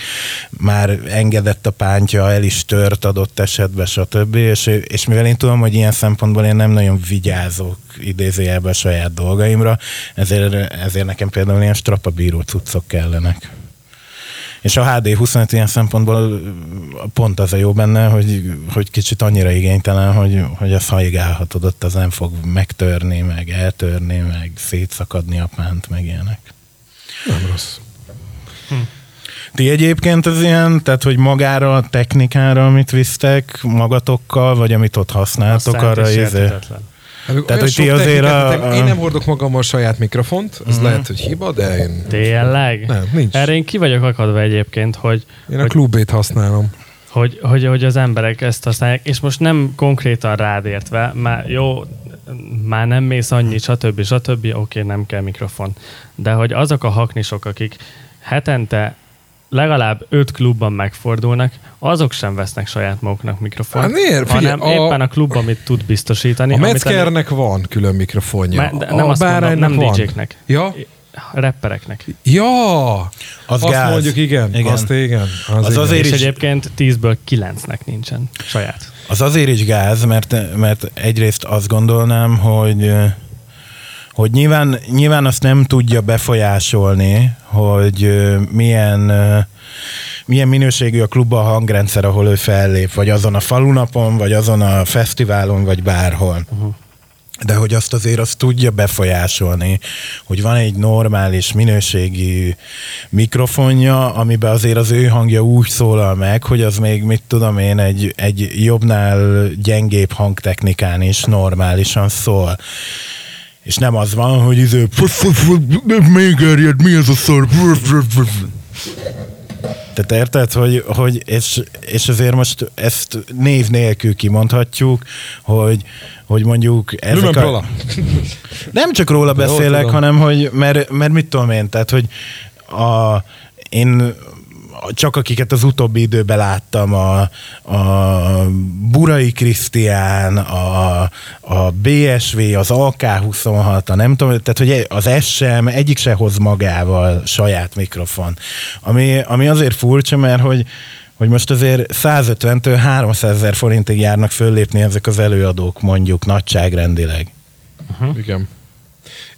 már engedett a pántja, el is tört adott esetben, stb. És, és mivel én tudom, hogy ilyen szempontból én nem nagyon vigyázok idézőjelben a saját dolgaimra, ezért, ezért nekem például ilyen strapabíró cuccok kellenek. És a HD 25 ilyen szempontból pont az a jó benne, hogy, hogy kicsit annyira igénytelen, hogy, hogy a haigálhatod, ott az nem fog megtörni, meg eltörni, meg szétszakadni a pánt, meg ilyenek. Nem rossz. Ti egyébként az ilyen, tehát hogy magára, a technikára, amit visztek magatokkal, vagy amit ott használtok, Aztán arra izé... Hát, Tehát, hogy ti azért a- Én nem hordok magammal saját mikrofont, ez lehet, hogy hiba, de én, Tényleg? Nem, nincs. Erre én ki vagyok akadva egyébként, hogy, én a hogy, klubét használom. hogy, hogy, hogy az emberek ezt használják, és most nem konkrétan rád értve, már jó, már nem mész annyi, stb. stb. Oké, nem kell mikrofon. De hogy azok a haknisok, akik hetente legalább öt klubban megfordulnak, azok sem vesznek saját maguknak mikrofont, Hát miért? Figyelj, hanem a- éppen a klub, amit tud biztosítani. A amit Metzgernek van külön mikrofonja. Már- de a nem azt mondom, nem van. DJ-knek. Ja? rappereknek. Ja! Az azt gáz. mondjuk igen. Igen. Azt igen. Az, Az igen. azért És is- egyébként 10-ből 9-nek nincsen saját. Az azért is gáz, mert, mert egyrészt azt gondolnám, hogy hogy nyilván, nyilván azt nem tudja befolyásolni, hogy milyen, milyen minőségű a klubban a hangrendszer, ahol ő fellép, vagy azon a falunapon, vagy azon a fesztiválon, vagy bárhol. Uh-huh. De hogy azt azért azt tudja befolyásolni, hogy van egy normális minőségi mikrofonja, amiben azért az ő hangja úgy szólal meg, hogy az még, mit tudom én, egy, egy jobbnál gyengébb hangtechnikán is normálisan szól. És nem az van, hogy izé, még erjed, mi ez a szar? Tehát érted, hogy, hogy és, és azért most ezt név nélkül kimondhatjuk, hogy, hogy mondjuk ezek Lümen a... Prala. Nem csak róla beszélek, hanem hogy, mert, mert mit tudom én, tehát hogy a, én csak akiket az utóbbi időben láttam, a, a Burai Krisztián, a, a BSV, az AK26, a nem tudom, tehát hogy az SM egyik se hoz magával saját mikrofon. Ami, ami azért furcsa, mert hogy hogy most azért 150-től 300 ezer forintig járnak föllépni ezek az előadók mondjuk nagyságrendileg. Igen.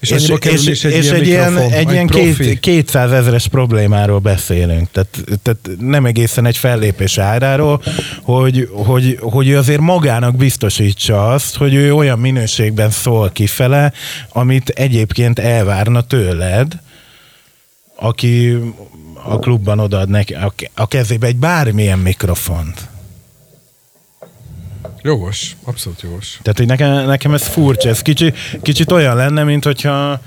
És, és, kerül is egy és ilyen egy ilyen, egy ilyen két, 200 ezeres problémáról beszélünk. Tehát, tehát nem egészen egy fellépés áráról, hogy, hogy, hogy ő azért magának biztosítsa azt, hogy ő olyan minőségben szól kifele, amit egyébként elvárna tőled, aki a klubban odaad neki a kezébe egy bármilyen mikrofont. Jogos, abszolút jogos. Tehát, hogy nekem, nekem ez furcsa, ez kicsi, kicsit olyan lenne, mint hogyha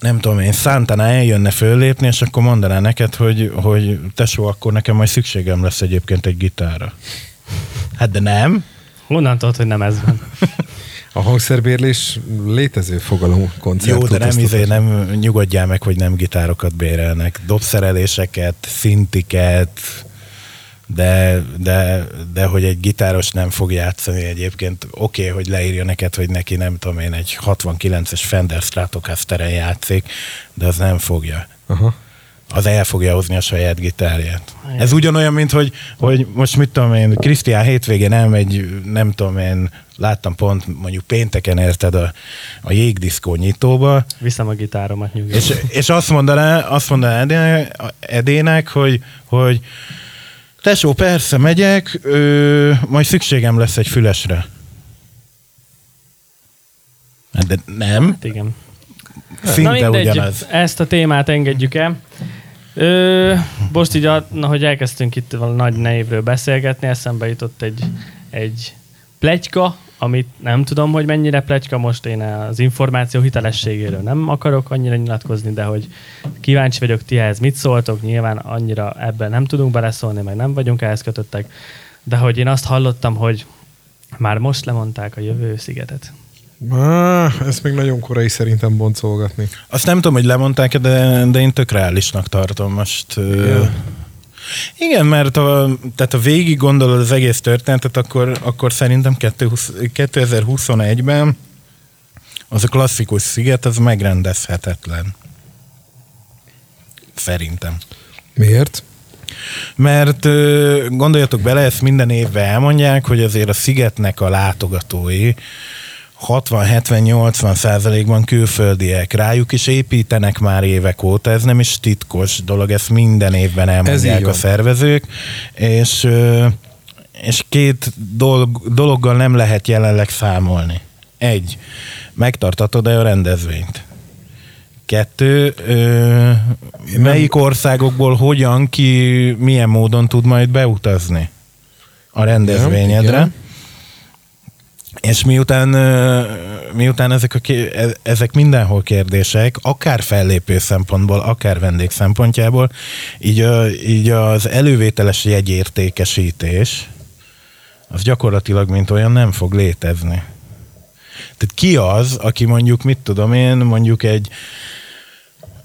nem tudom én, Santana eljönne föllépni, és akkor mondaná neked, hogy, hogy tesó, akkor nekem majd szükségem lesz egyébként egy gitára. Hát de nem. Honnan tudod, hogy nem ez van? A hangszerbérlés létező fogalom koncert. Jó, de nem, izé, nem nyugodjál meg, hogy nem gitárokat bérelnek. Dobszereléseket, szintiket, de, de, de hogy egy gitáros nem fog játszani egyébként, oké, okay, hogy leírja neked, hogy neki nem tudom én, egy 69-es Fender Stratocaster-en játszik, de az nem fogja. Aha. Az el fogja hozni a saját gitárját. Ez ugyanolyan, mint hogy, hogy most mit tudom én, Krisztián hétvégén elmegy, nem tudom én, láttam pont mondjuk pénteken érted a, a jégdiszkó nyitóba, Viszem a gitáromat nyugodtan. és, és azt mondaná, azt mondaná Edének, Edének hogy, hogy tesó, persze megyek, ö, majd szükségem lesz egy fülesre. Hát De nem, Hát igen. szinte Na mindegy, ugyanaz. ezt a témát engedjük el. Ö, most így, na, hogy elkezdtünk itt valami nagy névről beszélgetni, eszembe jutott egy, egy plegyka, amit nem tudom, hogy mennyire plegyka, most én az információ hitelességéről nem akarok annyira nyilatkozni, de hogy kíváncsi vagyok ti ehhez mit szóltok, nyilván annyira ebben nem tudunk beleszólni, meg nem vagyunk ehhez kötöttek, de hogy én azt hallottam, hogy már most lemondták a jövő szigetet. Ah, ezt még nagyon korai szerintem boncolgatni. Azt nem tudom, hogy lemondták de, de én tök reálisnak tartom most. Ö, Igen. Mert a, tehát ha végig gondolod az egész történetet, akkor, akkor szerintem 2020 2021-ben az a klasszikus sziget, az megrendezhetetlen. Szerintem. Miért? Mert gondoljatok bele, ezt minden évben elmondják, hogy azért a szigetnek a látogatói, 60-70-80 százalékban külföldiek. Rájuk is építenek már évek óta, ez nem is titkos dolog, ezt minden évben elmondják a szervezők, és, és két dolog, dologgal nem lehet jelenleg számolni. Egy, megtartatod-e a rendezvényt? Kettő, ö, melyik országokból hogyan, ki milyen módon tud majd beutazni a rendezvényedre? Igen, igen. És miután, miután ezek, a, e, ezek mindenhol kérdések, akár fellépő szempontból, akár vendég szempontjából, így, így az elővételes jegyértékesítés, az gyakorlatilag mint olyan nem fog létezni. Tehát ki az, aki mondjuk, mit tudom én, mondjuk egy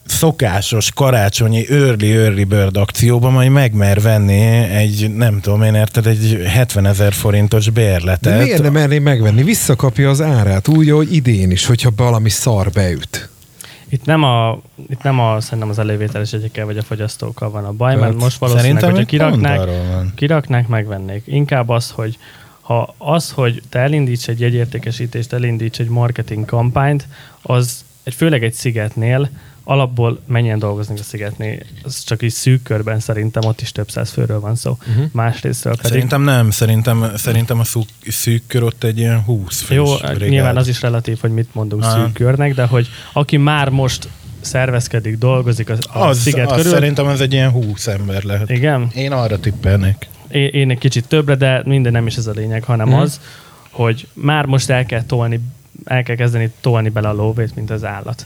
szokásos karácsonyi early early bird akcióban majd megmer venni egy, nem tudom én érted, egy 70 ezer forintos bérletet. De miért nem merné megvenni? Visszakapja az árát úgy, ahogy idén is, hogyha valami szar beüt. Itt nem a, itt nem a szerintem az elővételes egyekkel vagy a fogyasztókkal van a baj, mert hát most valószínűleg, hogyha kiraknák, kiraknák, megvennék. Inkább az, hogy ha az, hogy te elindíts egy jegyértékesítést, elindíts egy marketing kampányt, az egy, főleg egy szigetnél alapból mennyien dolgoznak a szigetnél, az csak így szűk körben szerintem ott is több száz főről van szó. Uh-huh. Másrésztről pedig... Szerintem nem, szerintem, szerintem a szűk, szűk kör ott egy ilyen 20 fős Jó, brigád. nyilván az is relatív, hogy mit mondunk ah. szűk körnek, de hogy aki már most szervezkedik, dolgozik a, a az, sziget az körül. Szerintem ez egy ilyen 20 ember lehet. Igen? Én arra tippelnék. Én, én egy kicsit többre, de minden nem is ez a lényeg, hanem hmm. az, hogy már most el kell tolni, el kell kezdeni tolni bele a lóvét, mint az állat.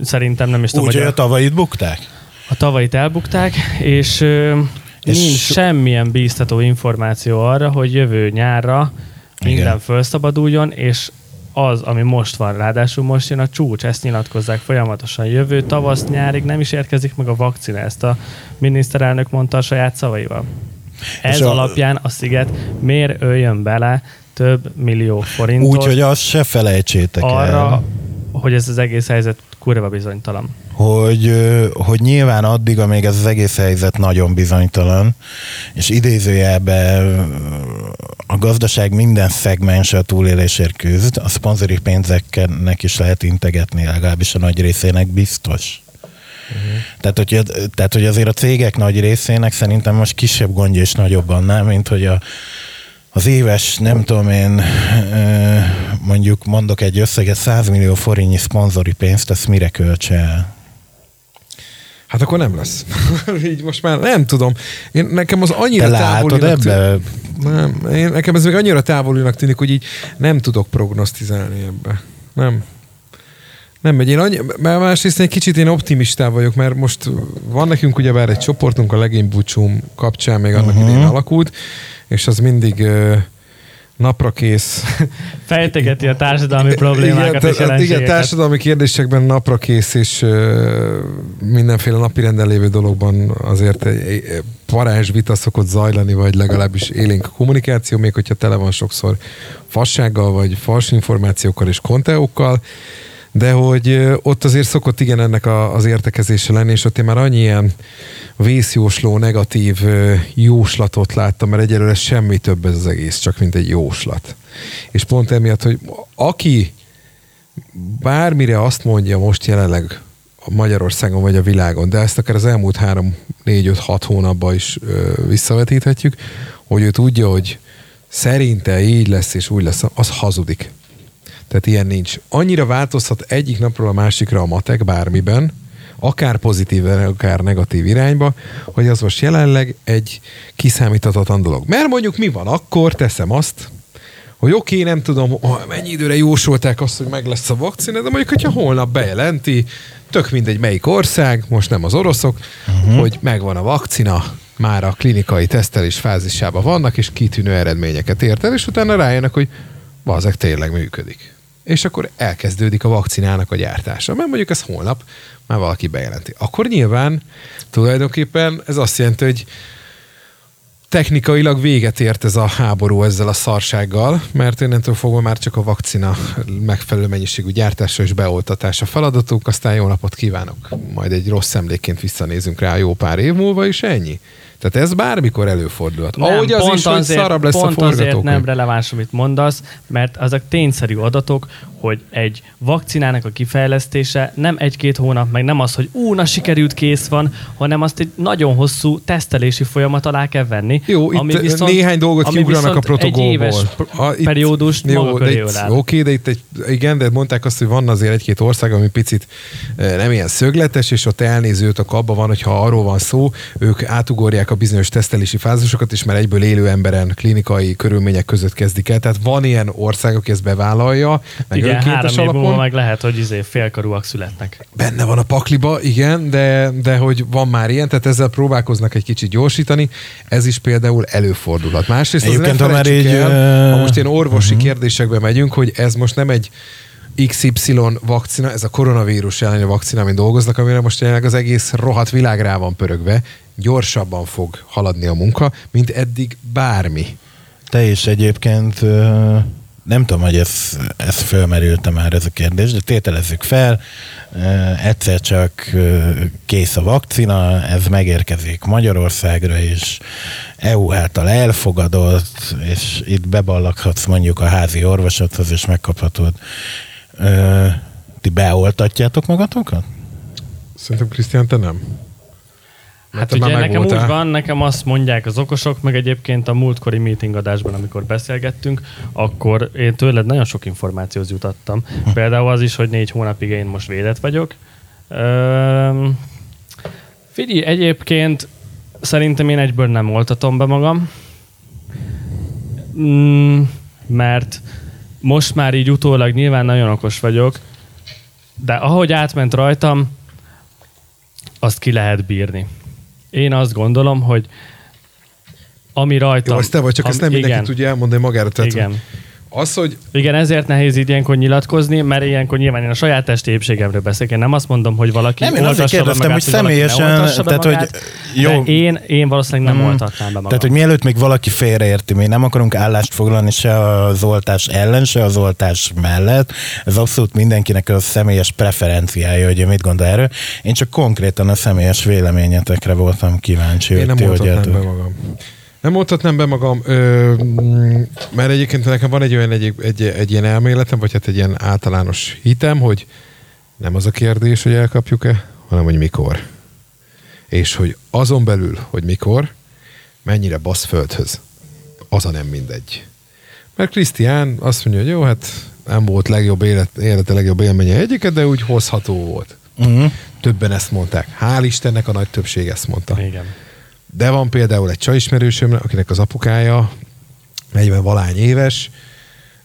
Szerintem nem is tudom, Úgy, hogy a, a tavait bukták? A tavait elbukták, és, és nincs semmilyen bíztató információ arra, hogy jövő nyárra minden Igen. felszabaduljon, és az, ami most van, ráadásul most jön a csúcs, ezt nyilatkozzák folyamatosan. Jövő tavasz nyárig nem is érkezik meg a vakcina, ezt a miniszterelnök mondta a saját szavaival. Ez a... alapján a sziget miért öljön bele több millió forintot? Úgy, hogy azt se felejtsétek arra, el. Hogy ez az egész helyzet kurva bizonytalan. Hogy, hogy nyilván addig, amíg ez az egész helyzet nagyon bizonytalan, és idézőjelben a gazdaság minden szegmense a túlélésért küzd, a szponzori pénzeknek is lehet integetni, legalábbis a nagy részének biztos. Uh-huh. Tehát, hogy, tehát, hogy azért a cégek nagy részének szerintem most kisebb gondja és nagyobb annál, mint hogy a, az éves, nem tudom én, mondjuk mondok egy összeget, 100 millió forintnyi szponzori pénzt, ezt mire költse el? Hát akkor nem lesz. Így most már nem tudom. Én, nekem az annyira Te látod ebbe? Nem, én, nekem ez még annyira távolinak tűnik, hogy így nem tudok prognosztizálni ebbe. Nem. Nem megy. Én annyi, mert másrészt egy kicsit én optimistá vagyok, mert most van nekünk ugyebár egy csoportunk a legény búcsúm kapcsán, még annak uh-huh. idején alakult, és az mindig uh, napra kész. Fejtegeti a társadalmi problémákat igen, és Igen, társadalmi kérdésekben napra kész, és mindenféle napirenden lévő dologban azért egy, egy parázs vita szokott zajlani, vagy legalábbis élénk kommunikáció, még hogyha tele van sokszor fassággal, vagy fals információkkal és konteókkal, de hogy ott azért szokott igen ennek a, az értekezése lenni, és ott én már annyi ilyen vészjósló, negatív jóslatot láttam, mert egyelőre semmi több ez az egész, csak mint egy jóslat. És pont emiatt, hogy aki bármire azt mondja most jelenleg Magyarországon vagy a világon, de ezt akár az elmúlt három, négy, öt, hat hónapban is ö, visszavetíthetjük, hogy ő tudja, hogy szerinte így lesz és úgy lesz, az hazudik. Tehát ilyen nincs. Annyira változhat egyik napról a másikra a matek bármiben, akár pozitív, akár negatív irányba, hogy az most jelenleg egy kiszámíthatatlan dolog. Mert mondjuk mi van akkor, teszem azt, hogy oké, okay, nem tudom, mennyi időre jósolták azt, hogy meg lesz a vakcina, de mondjuk, hogyha holnap bejelenti, tök mindegy melyik ország, most nem az oroszok, uh-huh. hogy megvan a vakcina, már a klinikai tesztelés fázisában vannak, és kitűnő eredményeket ért el, és utána rájönnek, hogy bazeg tényleg működik és akkor elkezdődik a vakcinának a gyártása. Mert mondjuk ez holnap már valaki bejelenti. Akkor nyilván tulajdonképpen ez azt jelenti, hogy technikailag véget ért ez a háború ezzel a szarsággal, mert innentől fogva már csak a vakcina megfelelő mennyiségű gyártása és beoltatása feladatunk, aztán jó napot kívánok. Majd egy rossz emlékként visszanézünk rá jó pár év múlva, és ennyi. Tehát ez bármikor előfordulhat. Nem, Ahogy az pont is, hogy azért, szarabb lesz pont a azért forgatókönyv. nem releváns, amit mondasz, mert azok tényszerű adatok, hogy egy vakcinának a kifejlesztése nem egy-két hónap, meg nem az, hogy ú, na sikerült, kész van, hanem azt egy nagyon hosszú tesztelési folyamat alá kell venni. Jó, itt néhány dolgot ami kiugranak a viszont protokollból. Egy éves A- itt- periódust jó, maga köré itt-. Oké, de itt egy, igen, de mondták azt, hogy van azért egy-két ország, ami picit eh, nem ilyen szögletes, és ott elnézőt abban van, hogyha arról van szó, ők átugorják a bizonyos tesztelési fázisokat, és már egyből élő emberen klinikai körülmények között kezdik el. Tehát van ilyen ország, aki ezt bevállalja, meg Igen, három önkéntes év alapon. múlva meg lehet, hogy izé félkarúak születnek. Benne van a pakliba, igen, de, de hogy van már ilyen, tehát ezzel próbálkoznak egy kicsit gyorsítani, ez is például előfordulhat. Másrészt az ne Egyébként, ha már így, el, ha most ilyen orvosi Mhm. kérdésekbe megyünk, hogy ez most nem egy XY vakcina, ez a koronavírus elleni vakcina, amin dolgoznak, amire most jelenleg az egész rohadt világ rá van pörögve, gyorsabban fog haladni a munka, mint eddig bármi. Te is egyébként, nem tudom, hogy ez, ez fölmerült már ez a kérdés, de tételezzük fel, egyszer csak kész a vakcina, ez megérkezik Magyarországra is, EU által elfogadott, és itt beballaghatsz mondjuk a házi orvosodhoz, és megkaphatod. Ti beoltatjátok magatokat? Szerintem Krisztián, te nem. Hát te már ugye nekem úgy van, nekem azt mondják az okosok, meg egyébként a múltkori meeting adásban, amikor beszélgettünk, akkor én tőled nagyon sok információhoz jutattam. Például az is, hogy négy hónapig én most védett vagyok. Üm, figyelj, egyébként szerintem én egyből nem oltatom be magam, mm, mert most már így utólag nyilván nagyon okos vagyok, de ahogy átment rajtam, azt ki lehet bírni. Én azt gondolom, hogy ami rajtam... Jó, ez te vagy, csak am- ezt nem mindenki igen, tudja elmondani magára. Tehát Igen. Az, hogy Igen, ezért nehéz így ilyenkor nyilatkozni, mert ilyenkor nyilván én a saját testi épségemről beszélek. Én nem azt mondom, hogy valaki Nem, én azért kérdeztem, magát, hogy személyesen, tehát, hogy magát, jó. de én, én valószínűleg nem Mhm. oltatnám be magam. Tehát, hogy mielőtt még valaki félreérti, mi nem akarunk állást foglalni se az oltás ellen, se az oltás mellett. Ez abszolút mindenkinek a személyes preferenciája, hogy mit gondol erről. Én csak konkrétan a személyes véleményetekre voltam kíváncsi, Én hogy nem hogy oltatnám be magam. Nem oltatnám be magam, ö, mert egyébként nekem van egy olyan egy, egy, egy ilyen elméletem, vagy hát egy ilyen általános hitem, hogy nem az a kérdés, hogy elkapjuk-e, hanem hogy mikor. És hogy azon belül, hogy mikor, mennyire basz földhöz, az a nem mindegy. Mert Krisztián azt mondja, hogy jó, hát nem volt legjobb élet, élete legjobb élménye egyiket, de úgy hozható volt. Uh-huh. Többen ezt mondták. Hál' Istennek a nagy többség ezt mondta. Igen. De van például egy csajismerősöm, akinek az apukája 40 valány éves,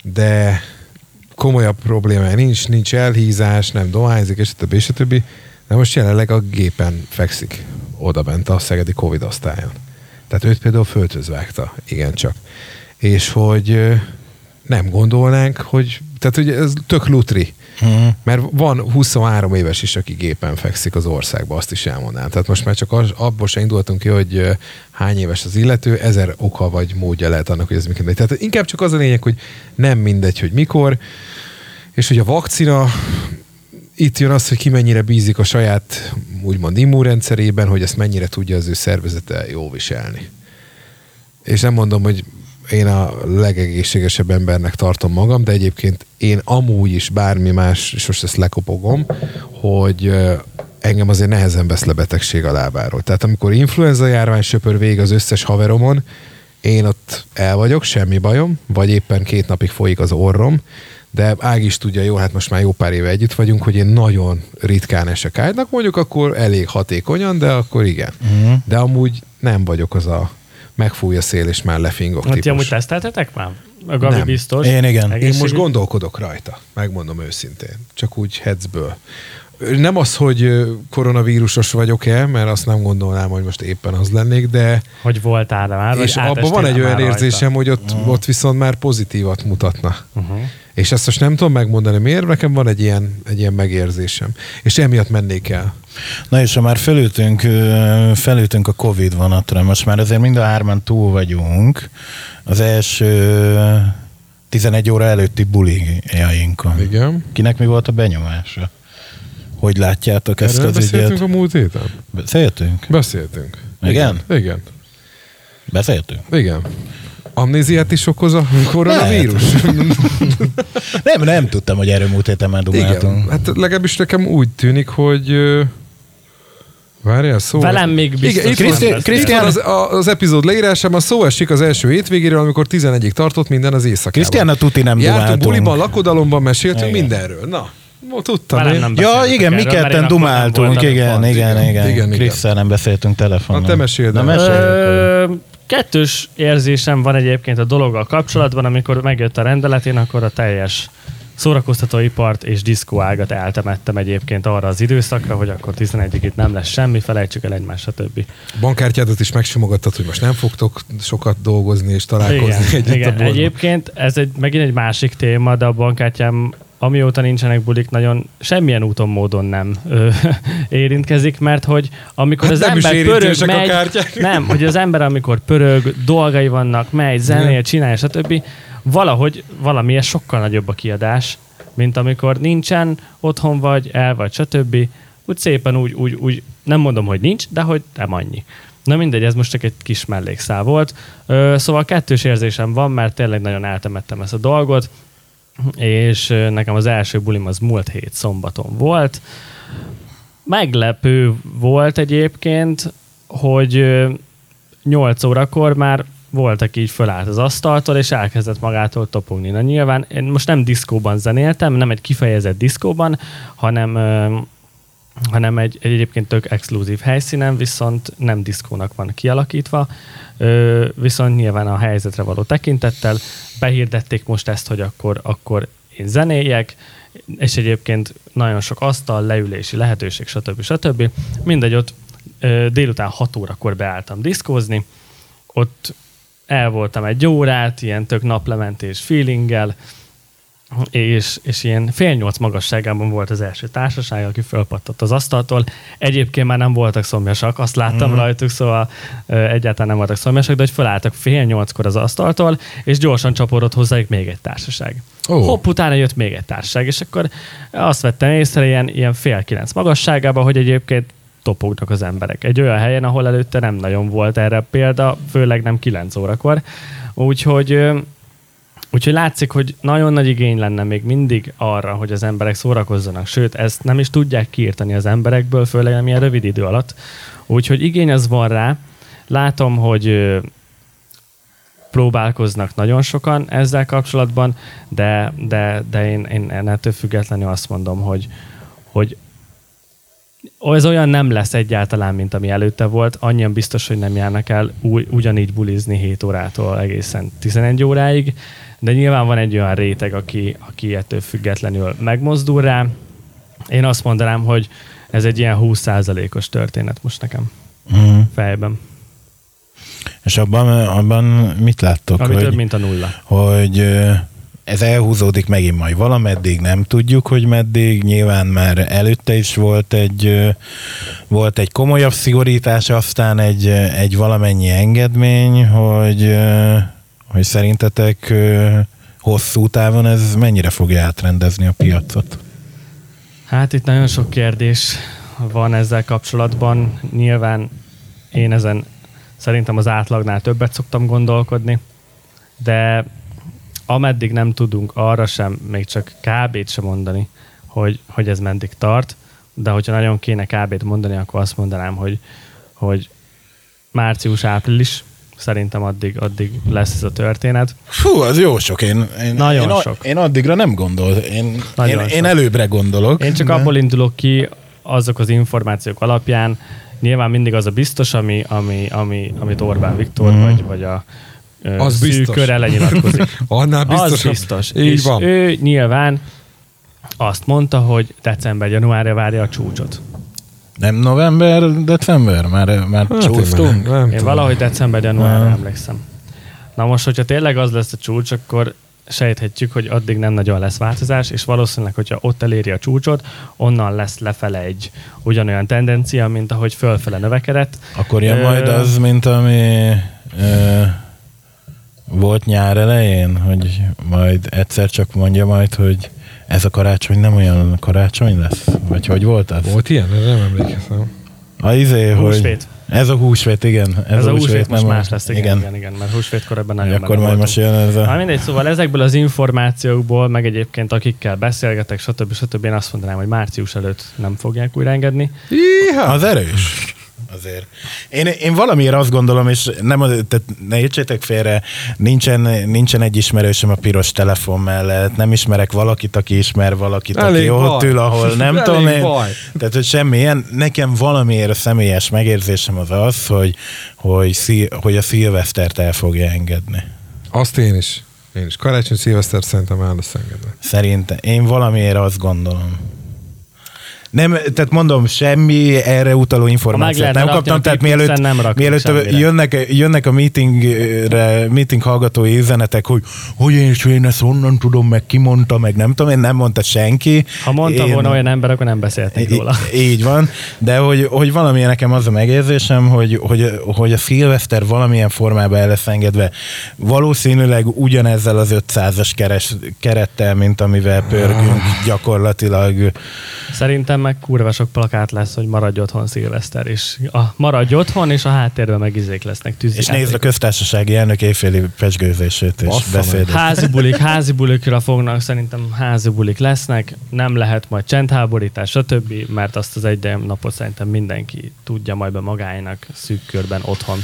de komolyabb problémája nincs, nincs elhízás, nem dohányzik, és többi, és többi. De most jelenleg a gépen fekszik oda bent a szegedi Covid osztályon. Tehát őt például földhöz vágta, igencsak. És hogy nem gondolnánk, hogy, tehát hogy ez tök lutri. Uh-huh. Mert van 23 éves is, aki gépen fekszik az országba, azt is elmondanám. Tehát most már csak az, abból se indultunk ki, hogy hány éves az illető, ezer oka vagy módja lehet annak, hogy ez mikor. Tehát inkább csak az a lényeg, hogy nem mindegy, hogy mikor, és hogy a vakcina, itt jön az, hogy ki mennyire bízik a saját úgymond immunrendszerében, hogy ezt mennyire tudja az ő szervezete jó viselni. És nem mondom, hogy én a legegészségesebb embernek tartom magam, de egyébként én amúgy is bármi más, és most ezt lekopogom, hogy engem azért nehezen vesz le betegség a lábáról. Tehát amikor influenza járvány söpör végig az összes haveromon, én ott el vagyok, semmi bajom, vagy éppen két napig folyik az orrom, de Ág is tudja, jó, hát most már jó pár éve együtt vagyunk, hogy én nagyon ritkán esek ágynak, mondjuk akkor elég hatékonyan, de akkor igen. Uh-huh. De amúgy nem vagyok az a megfúj a szél, és már lefingok Hát ti típus. amúgy teszteltetek már? A Gabi Nem. biztos. Én igen. Én Én Egészségügy- most gondolkodok rajta, megmondom őszintén. Csak úgy hetzből. Nem az, hogy koronavírusos vagyok-e, mert azt nem gondolnám, hogy most éppen az lennék, de Hogy voltál már, és abban van egy olyan rajta? érzésem, hogy ott, ott viszont már pozitívat mutatna. Uh-huh. És ezt most nem tudom megmondani, miért, nekem van egy ilyen, egy ilyen megérzésem. És emiatt mennék el. Na és ha már felültünk, felültünk a Covid vonatra, most már azért mind a hárman túl vagyunk az első 11 óra előtti bulijainkon. Igen. Kinek mi volt a benyomása? Hogy látjátok ezt Erről az beszéltünk ügyet? a múlt héten? Beszéltünk? Beszéltünk. Igen? Igen. Beszéltünk? Igen. Amnéziát is okoz a koronavírus? Nem, nem tudtam, hogy erről múlt héten már dumáltunk. Igen. Hát legalábbis nekem úgy tűnik, hogy... Várjál, szó. Velem még biztos. Igen, itt Kriszti- van, Krisztián- itt van az, a- az epizód leírásában szó esik az első hétvégéről, amikor 11-ig tartott minden az éjszakában. Krisztiána tuti nem Jártunk dumáltunk. buliban, lakodalomban, meséltünk Igen. mindenről. Na, tudtam Velem nem Ja, igen, mi erről, én ketten dumáltunk, igen, igen, igen, Igen. Krisszel nem beszéltünk telefonon. Na, te meséld Na. Ö, kettős érzésem van egyébként a dologgal kapcsolatban, amikor megjött a rendelet, én akkor a teljes szórakoztatóipart és diszkóágat eltemettem egyébként arra az időszakra, hogy akkor 11-ig itt nem lesz semmi, felejtsük el egymást, stb. Bankkártyádat is megsimogattad, hogy most nem fogtok sokat dolgozni és találkozni Igen, együtt a igen. boltban. egyébként ez egy, megint egy másik téma, de a bankkártyám amióta nincsenek bulik, nagyon semmilyen úton, módon nem ö, érintkezik, mert hogy amikor Hát az nem ember pörög, a megy, kártyák. nem, hogy az ember amikor pörög, dolgai vannak, megy, zenél, csinálja, stb. Valahogy valamiért sokkal nagyobb a kiadás, mint amikor nincsen, otthon vagy, el vagy, stb. Úgy szépen úgy, úgy, úgy nem mondom, hogy nincs, de hogy nem annyi. Na mindegy, ez most csak egy kis mellékszál volt. Ö, szóval kettős érzésem van, mert tényleg nagyon eltemettem ezt a dolgot, és nekem az első bulim az múlt hét szombaton volt. Meglepő volt egyébként, hogy ö, 8 órakor már voltak így fölállt az asztaltól, és elkezdett magától topogni. Na nyilván én most nem diszkóban zenéltem, nem egy kifejezett diszkóban, hanem hanem egy, egy egyébként tök exkluzív helyszínen, viszont nem diszkónak van kialakítva, viszont nyilván a helyzetre való tekintettel behirdették most ezt, hogy akkor, akkor én zenéljek, és egyébként nagyon sok asztal, leülési lehetőség, stb. stb. Mindegy, ott délután 6 órakor beálltam diszkózni, ott el voltam egy órát, ilyen tök naplementés feelinggel, és, és ilyen fél nyolc magasságában volt az első társaság, aki fölpattott az asztaltól. Egyébként már nem voltak szomjasak, azt láttam mm. rajtuk, szóval ö, egyáltalán nem voltak szomjasak, de hogy felálltak fél nyolckor az asztaltól, és gyorsan csaporodott hozzájuk még egy társaság. Oh. Hopp, utána jött még egy társaság, és akkor azt vettem észre ilyen, ilyen fél kilenc magasságában, hogy egyébként topognak az emberek. Egy olyan helyen, ahol előtte nem nagyon volt erre példa, főleg nem 9 órakor. Úgyhogy Úgyhogy látszik, hogy nagyon nagy igény lenne még mindig arra, hogy az emberek szórakozzanak. Sőt, ezt nem is tudják kiírtani az emberekből, főleg nem ilyen rövid idő alatt. Úgyhogy igény az van rá. Látom, hogy próbálkoznak nagyon sokan ezzel kapcsolatban, de, de, de én, én ettől függetlenül azt mondom, hogy, hogy ez olyan nem lesz egyáltalán, mint ami előtte volt. Annyian biztos, hogy nem járnak el ugyanígy bulizni 7 órától egészen 11 óráig, de nyilván van egy olyan réteg, aki, aki ettől függetlenül megmozdul rá. Én azt mondanám, hogy ez egy ilyen 20%-os történet most nekem Mhm. fejben, És abban, abban mit láttok? ami hogy, több, mint a nulla. hogy ez elhúzódik megint majd valameddig, nem tudjuk, hogy meddig. Nyilván már előtte is volt egy, volt egy komolyabb szigorítás, aztán egy, egy valamennyi engedmény, hogy, hogy szerintetek hosszú távon ez mennyire fogja átrendezni a piacot? Hát itt nagyon sok kérdés van ezzel kapcsolatban. Nyilván én ezen szerintem az átlagnál többet szoktam gondolkodni, de ameddig nem tudunk arra sem, még csak KB-t sem mondani, hogy, hogy ez meddig tart, de hogyha nagyon kéne KB-t mondani, akkor azt mondanám, hogy, hogy március-április, szerintem addig, addig lesz ez a történet. Fú, az jó sok. Én, én, Nagyon én, sok. Én addigra nem gondol. Én, én, Nagyon én sok. előbbre gondolok. Én csak de- abból indulok ki, azok az információk alapján, nyilván mindig az a biztos, ami, ami, ami, amit Orbán Viktor Mhm. vagy, vagy a ö, Az szűk biztos. körre lenyilatkozik. Annál biztos. Az biztos. Így és van. ő nyilván azt mondta, hogy december-januárja várja a csúcsot. Nem november, december? Már, már Hát én csúsztunk? nem, nem Én valahogy december-januárra Ah. emlékszem. Na most, hogyha tényleg az lesz a csúcs, akkor sejthetjük, hogy addig nem nagyon lesz változás, és valószínűleg, hogyha ott eléri a csúcsot, onnan lesz lefele egy ugyanolyan tendencia, mint ahogy fölfele növekedett. Akkor jön Ö, majd az, mint ami ö, volt nyár elején, hogy majd egyszer csak mondja majd, hogy ez a karácsony nem olyan karácsony lesz? Vagy hogy volt az? Volt ilyen? Nem emlékezem. A izé, hogy... Húsvét. Ez a húsvét, igen. Ez, ez a húsvét, most nem más lesz, igen, igen, igen, igen mert húsvétkor ebben nagyon Akkor majd most jön ez a... Na mindegy, szóval ezekből az információkból, meg egyébként akikkel beszélgetek, stb. stb. én azt mondanám, hogy március előtt nem fogják újra engedni. Iha. Az erős azért. Én, én valamiért azt gondolom, és nem, tehát ne értsétek félre, nincsen, nincsen egy ismerősöm a piros telefon mellett, nem ismerek valakit, aki ismer valakit, Elég aki baj. ott ül, ahol nem Elég tudom én. Baj. Tehát, hogy semmilyen, nekem valamiért a személyes megérzésem az az, hogy, hogy, hogy a szilvesztert el fogja engedni. Azt én is. Én is. Karácsony szilveszter szerintem el lesz engedve. Szerintem. Én valamiért azt gondolom. Nem, tehát mondom, semmi erre utaló információt nem kaptam, tehát mielőtt, nem mielőtt jönnek, jönnek a meetingre, meeting hallgatói üzenetek, hogy hogy én, és én ezt honnan tudom, meg ki mondta, meg nem tudom, én nem mondta senki. Ha mondta én, volna olyan ember, akkor nem beszéltek róla. Így van, de hogy, hogy valamilyen nekem az a megérzésem, hogy, hogy, hogy a szilveszter valamilyen formában el lesz engedve. Valószínűleg ugyanezzel az 500-as keres, kerettel, mint amivel pörgünk gyakorlatilag. Szerintem meg kurva sok plakát lesz, hogy maradj otthon szilveszter, és a maradj otthon, és a háttérben meg izék lesznek tűzik. És nézd a köztársasági elnök éjféli pesgőzését és beszédet. Házi bulik, házi bulikra fognak, szerintem házi bulik lesznek, nem lehet majd csendháborítás, stb., mert azt az egy napot szerintem mindenki tudja majd be magának szűk körben otthon.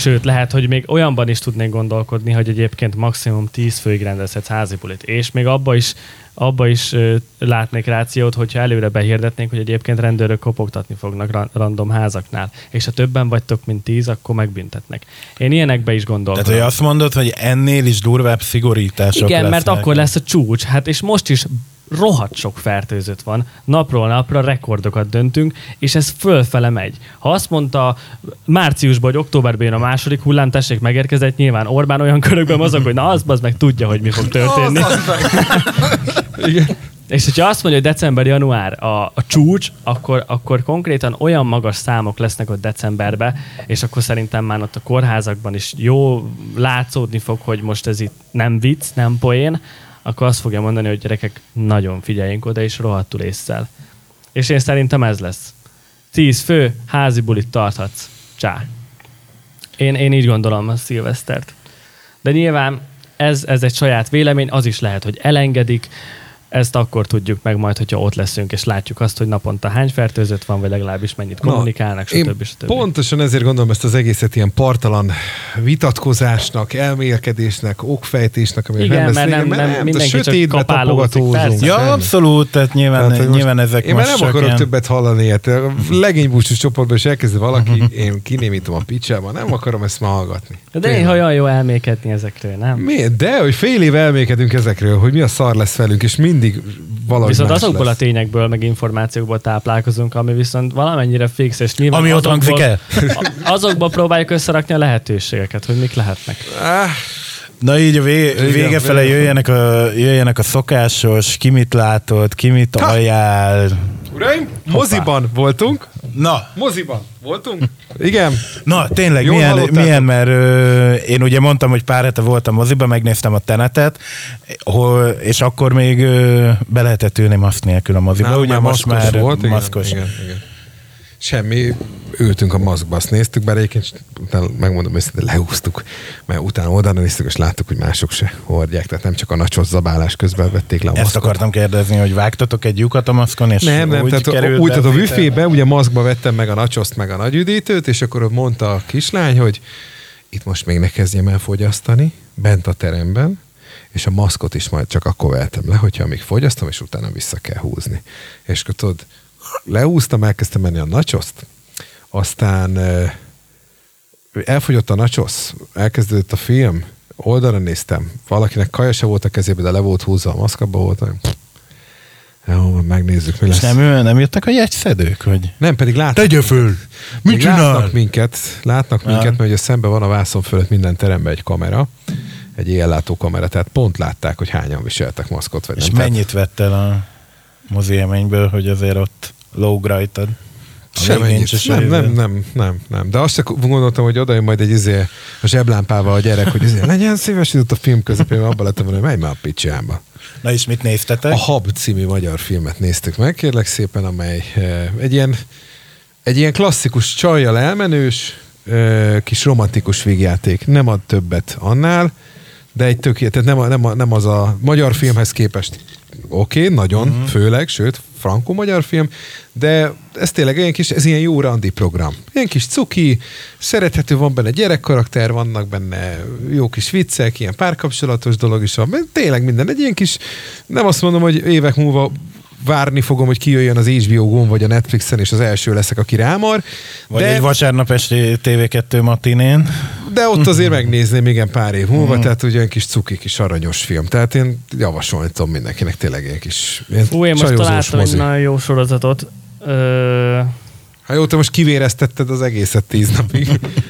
Sőt, lehet, hogy még olyanban is tudnék gondolkodni, hogy egyébként maximum 10 főig rendezhetsz házi bulit. És még abba is abba is ö, látnék rációt, hogyha előre behirdetnénk, hogy egyébként rendőrök kopogtatni fognak ra- random házaknál, és ha többen vagytok, mint tíz, akkor megbüntetnek. Én ilyenekbe is gondolom. Tehát, hogy azt mondod, hogy ennél is durvább szigorítások Igen, lesznek. mert akkor lesz a csúcs. Hát és most is rohadt sok fertőzött van, napról napra rekordokat döntünk, és ez fölfele megy. Ha azt mondta márciusban, hogy októberben jön a második hullám, tessék megérkezett, nyilván Orbán olyan körökben mozog, hogy na az, az meg tudja, hogy mi fog történni. És hogyha azt mondja, hogy december-január a, a csúcs, akkor, akkor konkrétan olyan magas számok lesznek ott decemberben, és akkor szerintem már ott a kórházakban is jó látszódni fog, hogy most ez itt nem vicc, nem poén, akkor azt fogja mondani, hogy gyerekek, nagyon figyeljünk oda, és rohadtul észszel. És én szerintem ez lesz. Tíz fő, házi bulit tarthatsz. Csá. Én, én így gondolom a szilvesztert. De nyilván ez, ez egy saját vélemény, az is lehet, hogy elengedik, ezt akkor tudjuk meg majd, hogyha ott leszünk, és látjuk azt, hogy naponta hány fertőzött van, vagy legalábbis mennyit kommunikálnak, stb. stb. Pontosan ezért gondolom ezt az egészet ilyen partalan vitatkozásnak, elmélkedésnek, okfejtésnek, ami Igen, nem mert nem, nem, nem mindenki csak kapálózik. Ja, abszolút, tehát nyilván, tehát, nyilván ezek Én már nem akarok ilyen... többet hallani ilyet. Legénybúcsús csoportban is elkezd valaki, én kinémítom a picsába, nem akarom ezt ma hallgatni. De én olyan jó elmékedni ezekről, nem? Miért? De, hogy fél év elmékedünk ezekről, hogy mi a szar lesz velünk, és mindig valahogy Viszont azokból lesz. a tényekből, meg információkból táplálkozunk, ami viszont valamennyire fix, és nyilván ami ott hangzik el. azokból próbáljuk összerakni a lehetőségeket, hogy mik lehetnek. Ah. Na így a vé- vége fele jöjjenek a, jöjjenek a szokásos, ki mit látott, ki mit ajánl. Uraim, moziban voltunk. Na. Moziban voltunk. Igen. Na, tényleg, Jól milyen, milyen mert ö, én ugye mondtam, hogy pár hete voltam moziban, megnéztem a tenetet, hol, és akkor még ö, be lehetett ülni maszk nélkül a moziba. ugye most már volt, maszkos. Igen, igen, igen. Semmi, ültünk a maszkba, azt néztük, bár egyébként megmondom de leúztuk, mert utána oldalra néztük, és láttuk, hogy mások se hordják, tehát nem csak a nacsos zabálás közben vették le a maszkot. Ezt akartam kérdezni, hogy vágtatok egy lyukat a maszkon, és nem, nem, úgy tehát úgy a büfébe, ugye maszkba vettem meg a nacsoszt, meg a nagyüdítőt, és akkor mondta a kislány, hogy itt most még ne kezdjem el fogyasztani, bent a teremben, és a maszkot is majd csak akkor vettem le, hogyha még fogyasztom, és utána vissza kell húzni. És akkor tudod, leúztam, elkezdtem menni a nacsoszt, aztán elfogyott a nachos, elkezdődött a film, oldalra néztem, valakinek kaja se volt a kezében, de le volt húzva a maszkabba volt, jó, megnézzük, mi lesz. És nem, nem jöttek a jegyszedők, hogy... Nem, pedig látnak. Tegye föl! Mit csinál? Látnak minket, látnak minket, mert ugye szembe van a vászon fölött minden teremben egy kamera, egy éjjellátó kamera, tehát pont látták, hogy hányan viseltek maszkot, vagy És nem. mennyit vett el a mozi élményből, hogy azért ott lóg rajtad? Semmennyit. Nem, nem, nem, nem, nem. De azt gondoltam, hogy oda majd egy izé, a zseblámpával a gyerek, hogy izé, legyen szíves itt a film közepén, abban lettem volna, hogy menj már a picsába. Na és mit néztetek? A Hab című magyar filmet néztük meg, kérlek szépen, amely eh, egy ilyen egy ilyen klasszikus csajjal elmenős, ö, kis romantikus vígjáték. Nem ad többet annál, de egy tökéletes, tehát nem, nem, nem az a magyar filmhez képest oké, okay, nagyon, Mhm. mm. főleg, sőt, frankó-magyar film, de ez tényleg ilyen kis, ez ilyen jó randi program. Ilyen kis cuki, szerethető, van benne gyerekkarakter, vannak benne jó kis viccek, ilyen párkapcsolatos dolog is van, mert tényleg minden. Egy ilyen kis, nem azt mondom, hogy évek múlva várni fogom, hogy kijöjjön az HBO-gon vagy a Netflixen, és az első leszek, aki rámar. Vagy de, egy vasárnap esti TV2 matinén. De ott azért megnézném igen pár év múlva, Mhm. tehát ugye olyan kis cuki, kis aranyos film. Tehát én javasolni tudom mindenkinek tényleg ilyen kis ilyen Fú, én most találtam egy mozi. nagyon jó sorozatot. Ö, Ha jó, te most kivéreztetted az egészet tíz napig.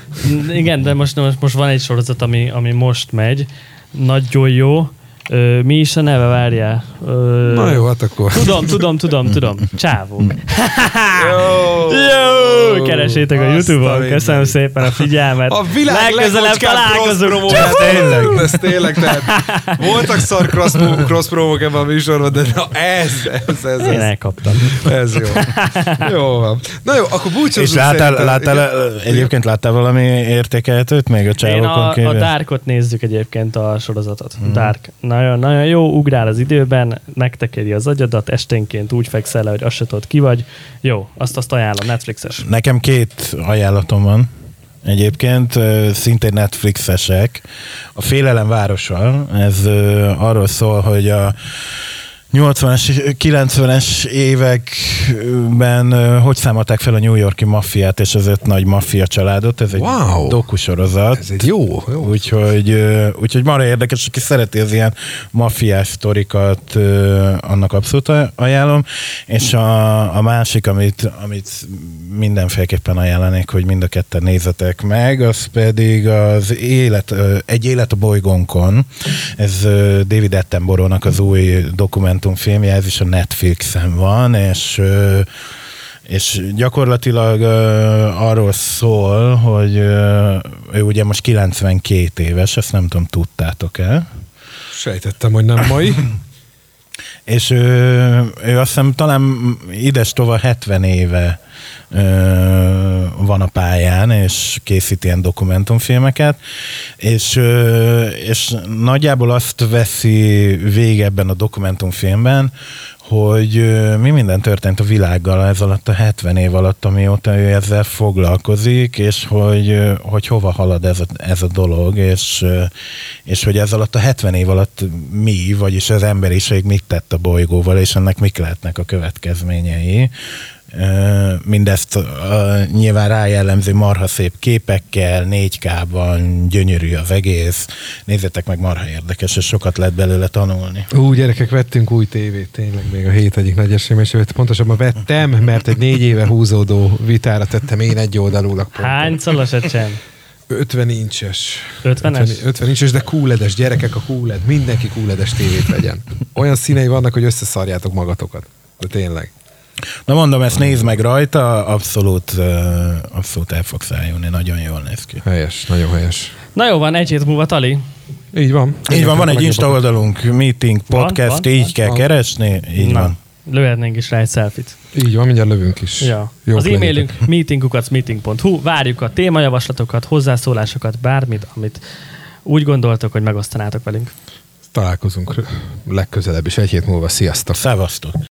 igen, de most, most, most van egy sorozat, ami, ami most megy. Nagyon jó. Ö, mi is a neve, várjál? Ö, Na jó, hát akkor. Tudom, tudom, tudom, tudom. Csávó. Jó! Jó! Keresétek a Youtube-on. Köszönöm szépen a figyelmet. A világ Legközelebb találkozunk. Csávó! tényleg. Ez tényleg, tehát voltak szar cross, cross promók ebben a műsorban, de na ez, ez, ez, Én ez, elkaptam. ez jó. Jó van. Na jó, akkor búcsúzzunk És láttál, láttál, egyébként láttál valami értékelhetőt még a Én csávokon a, a? Darkot nézzük egyébként a sorozatot. Mhm. Dark. Nagyon, nagyon jó, ugrál az időben, megtekeri az agyadat, esténként úgy fekszel le, hogy azt se tudod ki vagy. Jó, azt azt ajánlom, Netflixes. Nekem két ajánlatom van. Egyébként szintén Netflixesek. A Félelem városa, ez arról szól, hogy a 80-es, 90-es években hogy számolták fel a New Yorki maffiát és az öt nagy maffia családot. Ez egy Wow. dokusorozat. Ez egy jó, jó. Úgyhogy, úgyhogy marha érdekes, aki szereti az ilyen maffiás sztorikat, annak abszolút ajánlom. És a, a másik, amit, amit mindenféleképpen ajánlanék, hogy mind a ketten nézzetek meg, az pedig az élet, egy élet a bolygónkon. Ez David Attenborough-nak az új dokumentumfilmje, ez is a Netflixen van, és és gyakorlatilag uh, arról szól, hogy uh, ő ugye most 92 éves, ezt nem tudom, tudtátok-e? Sejtettem, hogy nem mai. És ő, ő azt hiszem talán ides tova 70 éve van a pályán, és készít ilyen dokumentumfilmeket, és, és nagyjából azt veszi végig ebben a dokumentumfilmben, hogy mi minden történt a világgal ez alatt a 70 év alatt, amióta ő ezzel foglalkozik, és hogy, hogy hova halad ez a, ez a dolog, és, és hogy ez alatt a 70 év alatt mi, vagyis az emberiség mit tett a bolygóval, és ennek mik lehetnek a következményei. Mindezt nyilván rájellemző marha szép képekkel, 4K-ban, gyönyörű az egész. Nézzétek meg, marha érdekes, és sokat lehet belőle tanulni. Ú, gyerekek, vettünk új tévét, tényleg még a hét egyik nagy eseménye. Pontosabban vettem, mert egy négy éve húzódó vitára tettem én egy oldalúlag. pont. Hány szalas ecsen? 50 incses. 50-es? 50 incses, de QLED-es, gyerekek a QLED. Mindenki QLED-es tévét vegyen. Olyan színei vannak, hogy összeszarjátok magatokat. De tényleg. Na mondom, ezt nézd meg rajta, abszolút, abszolút el fogsz eljönni, nagyon jól néz ki. Helyes, nagyon helyes. Na jó van, egy hét múlva Tali. Így van. Így van, van egy Insta oldalunk, meeting, Van, podcast, van, így van, kell van. keresni, így Na, van. lőhetnénk is rá egy selfit. Így van, mindjárt lövünk is. Ja. Jók az e-mailünk meetingkukacmeeting.hu. Várjuk a témajavaslatokat, hozzászólásokat, bármit, amit úgy gondoltok, hogy megosztanátok velünk. Találkozunk legközelebb is egy hét múlva. Sziasztok! Szevasztok!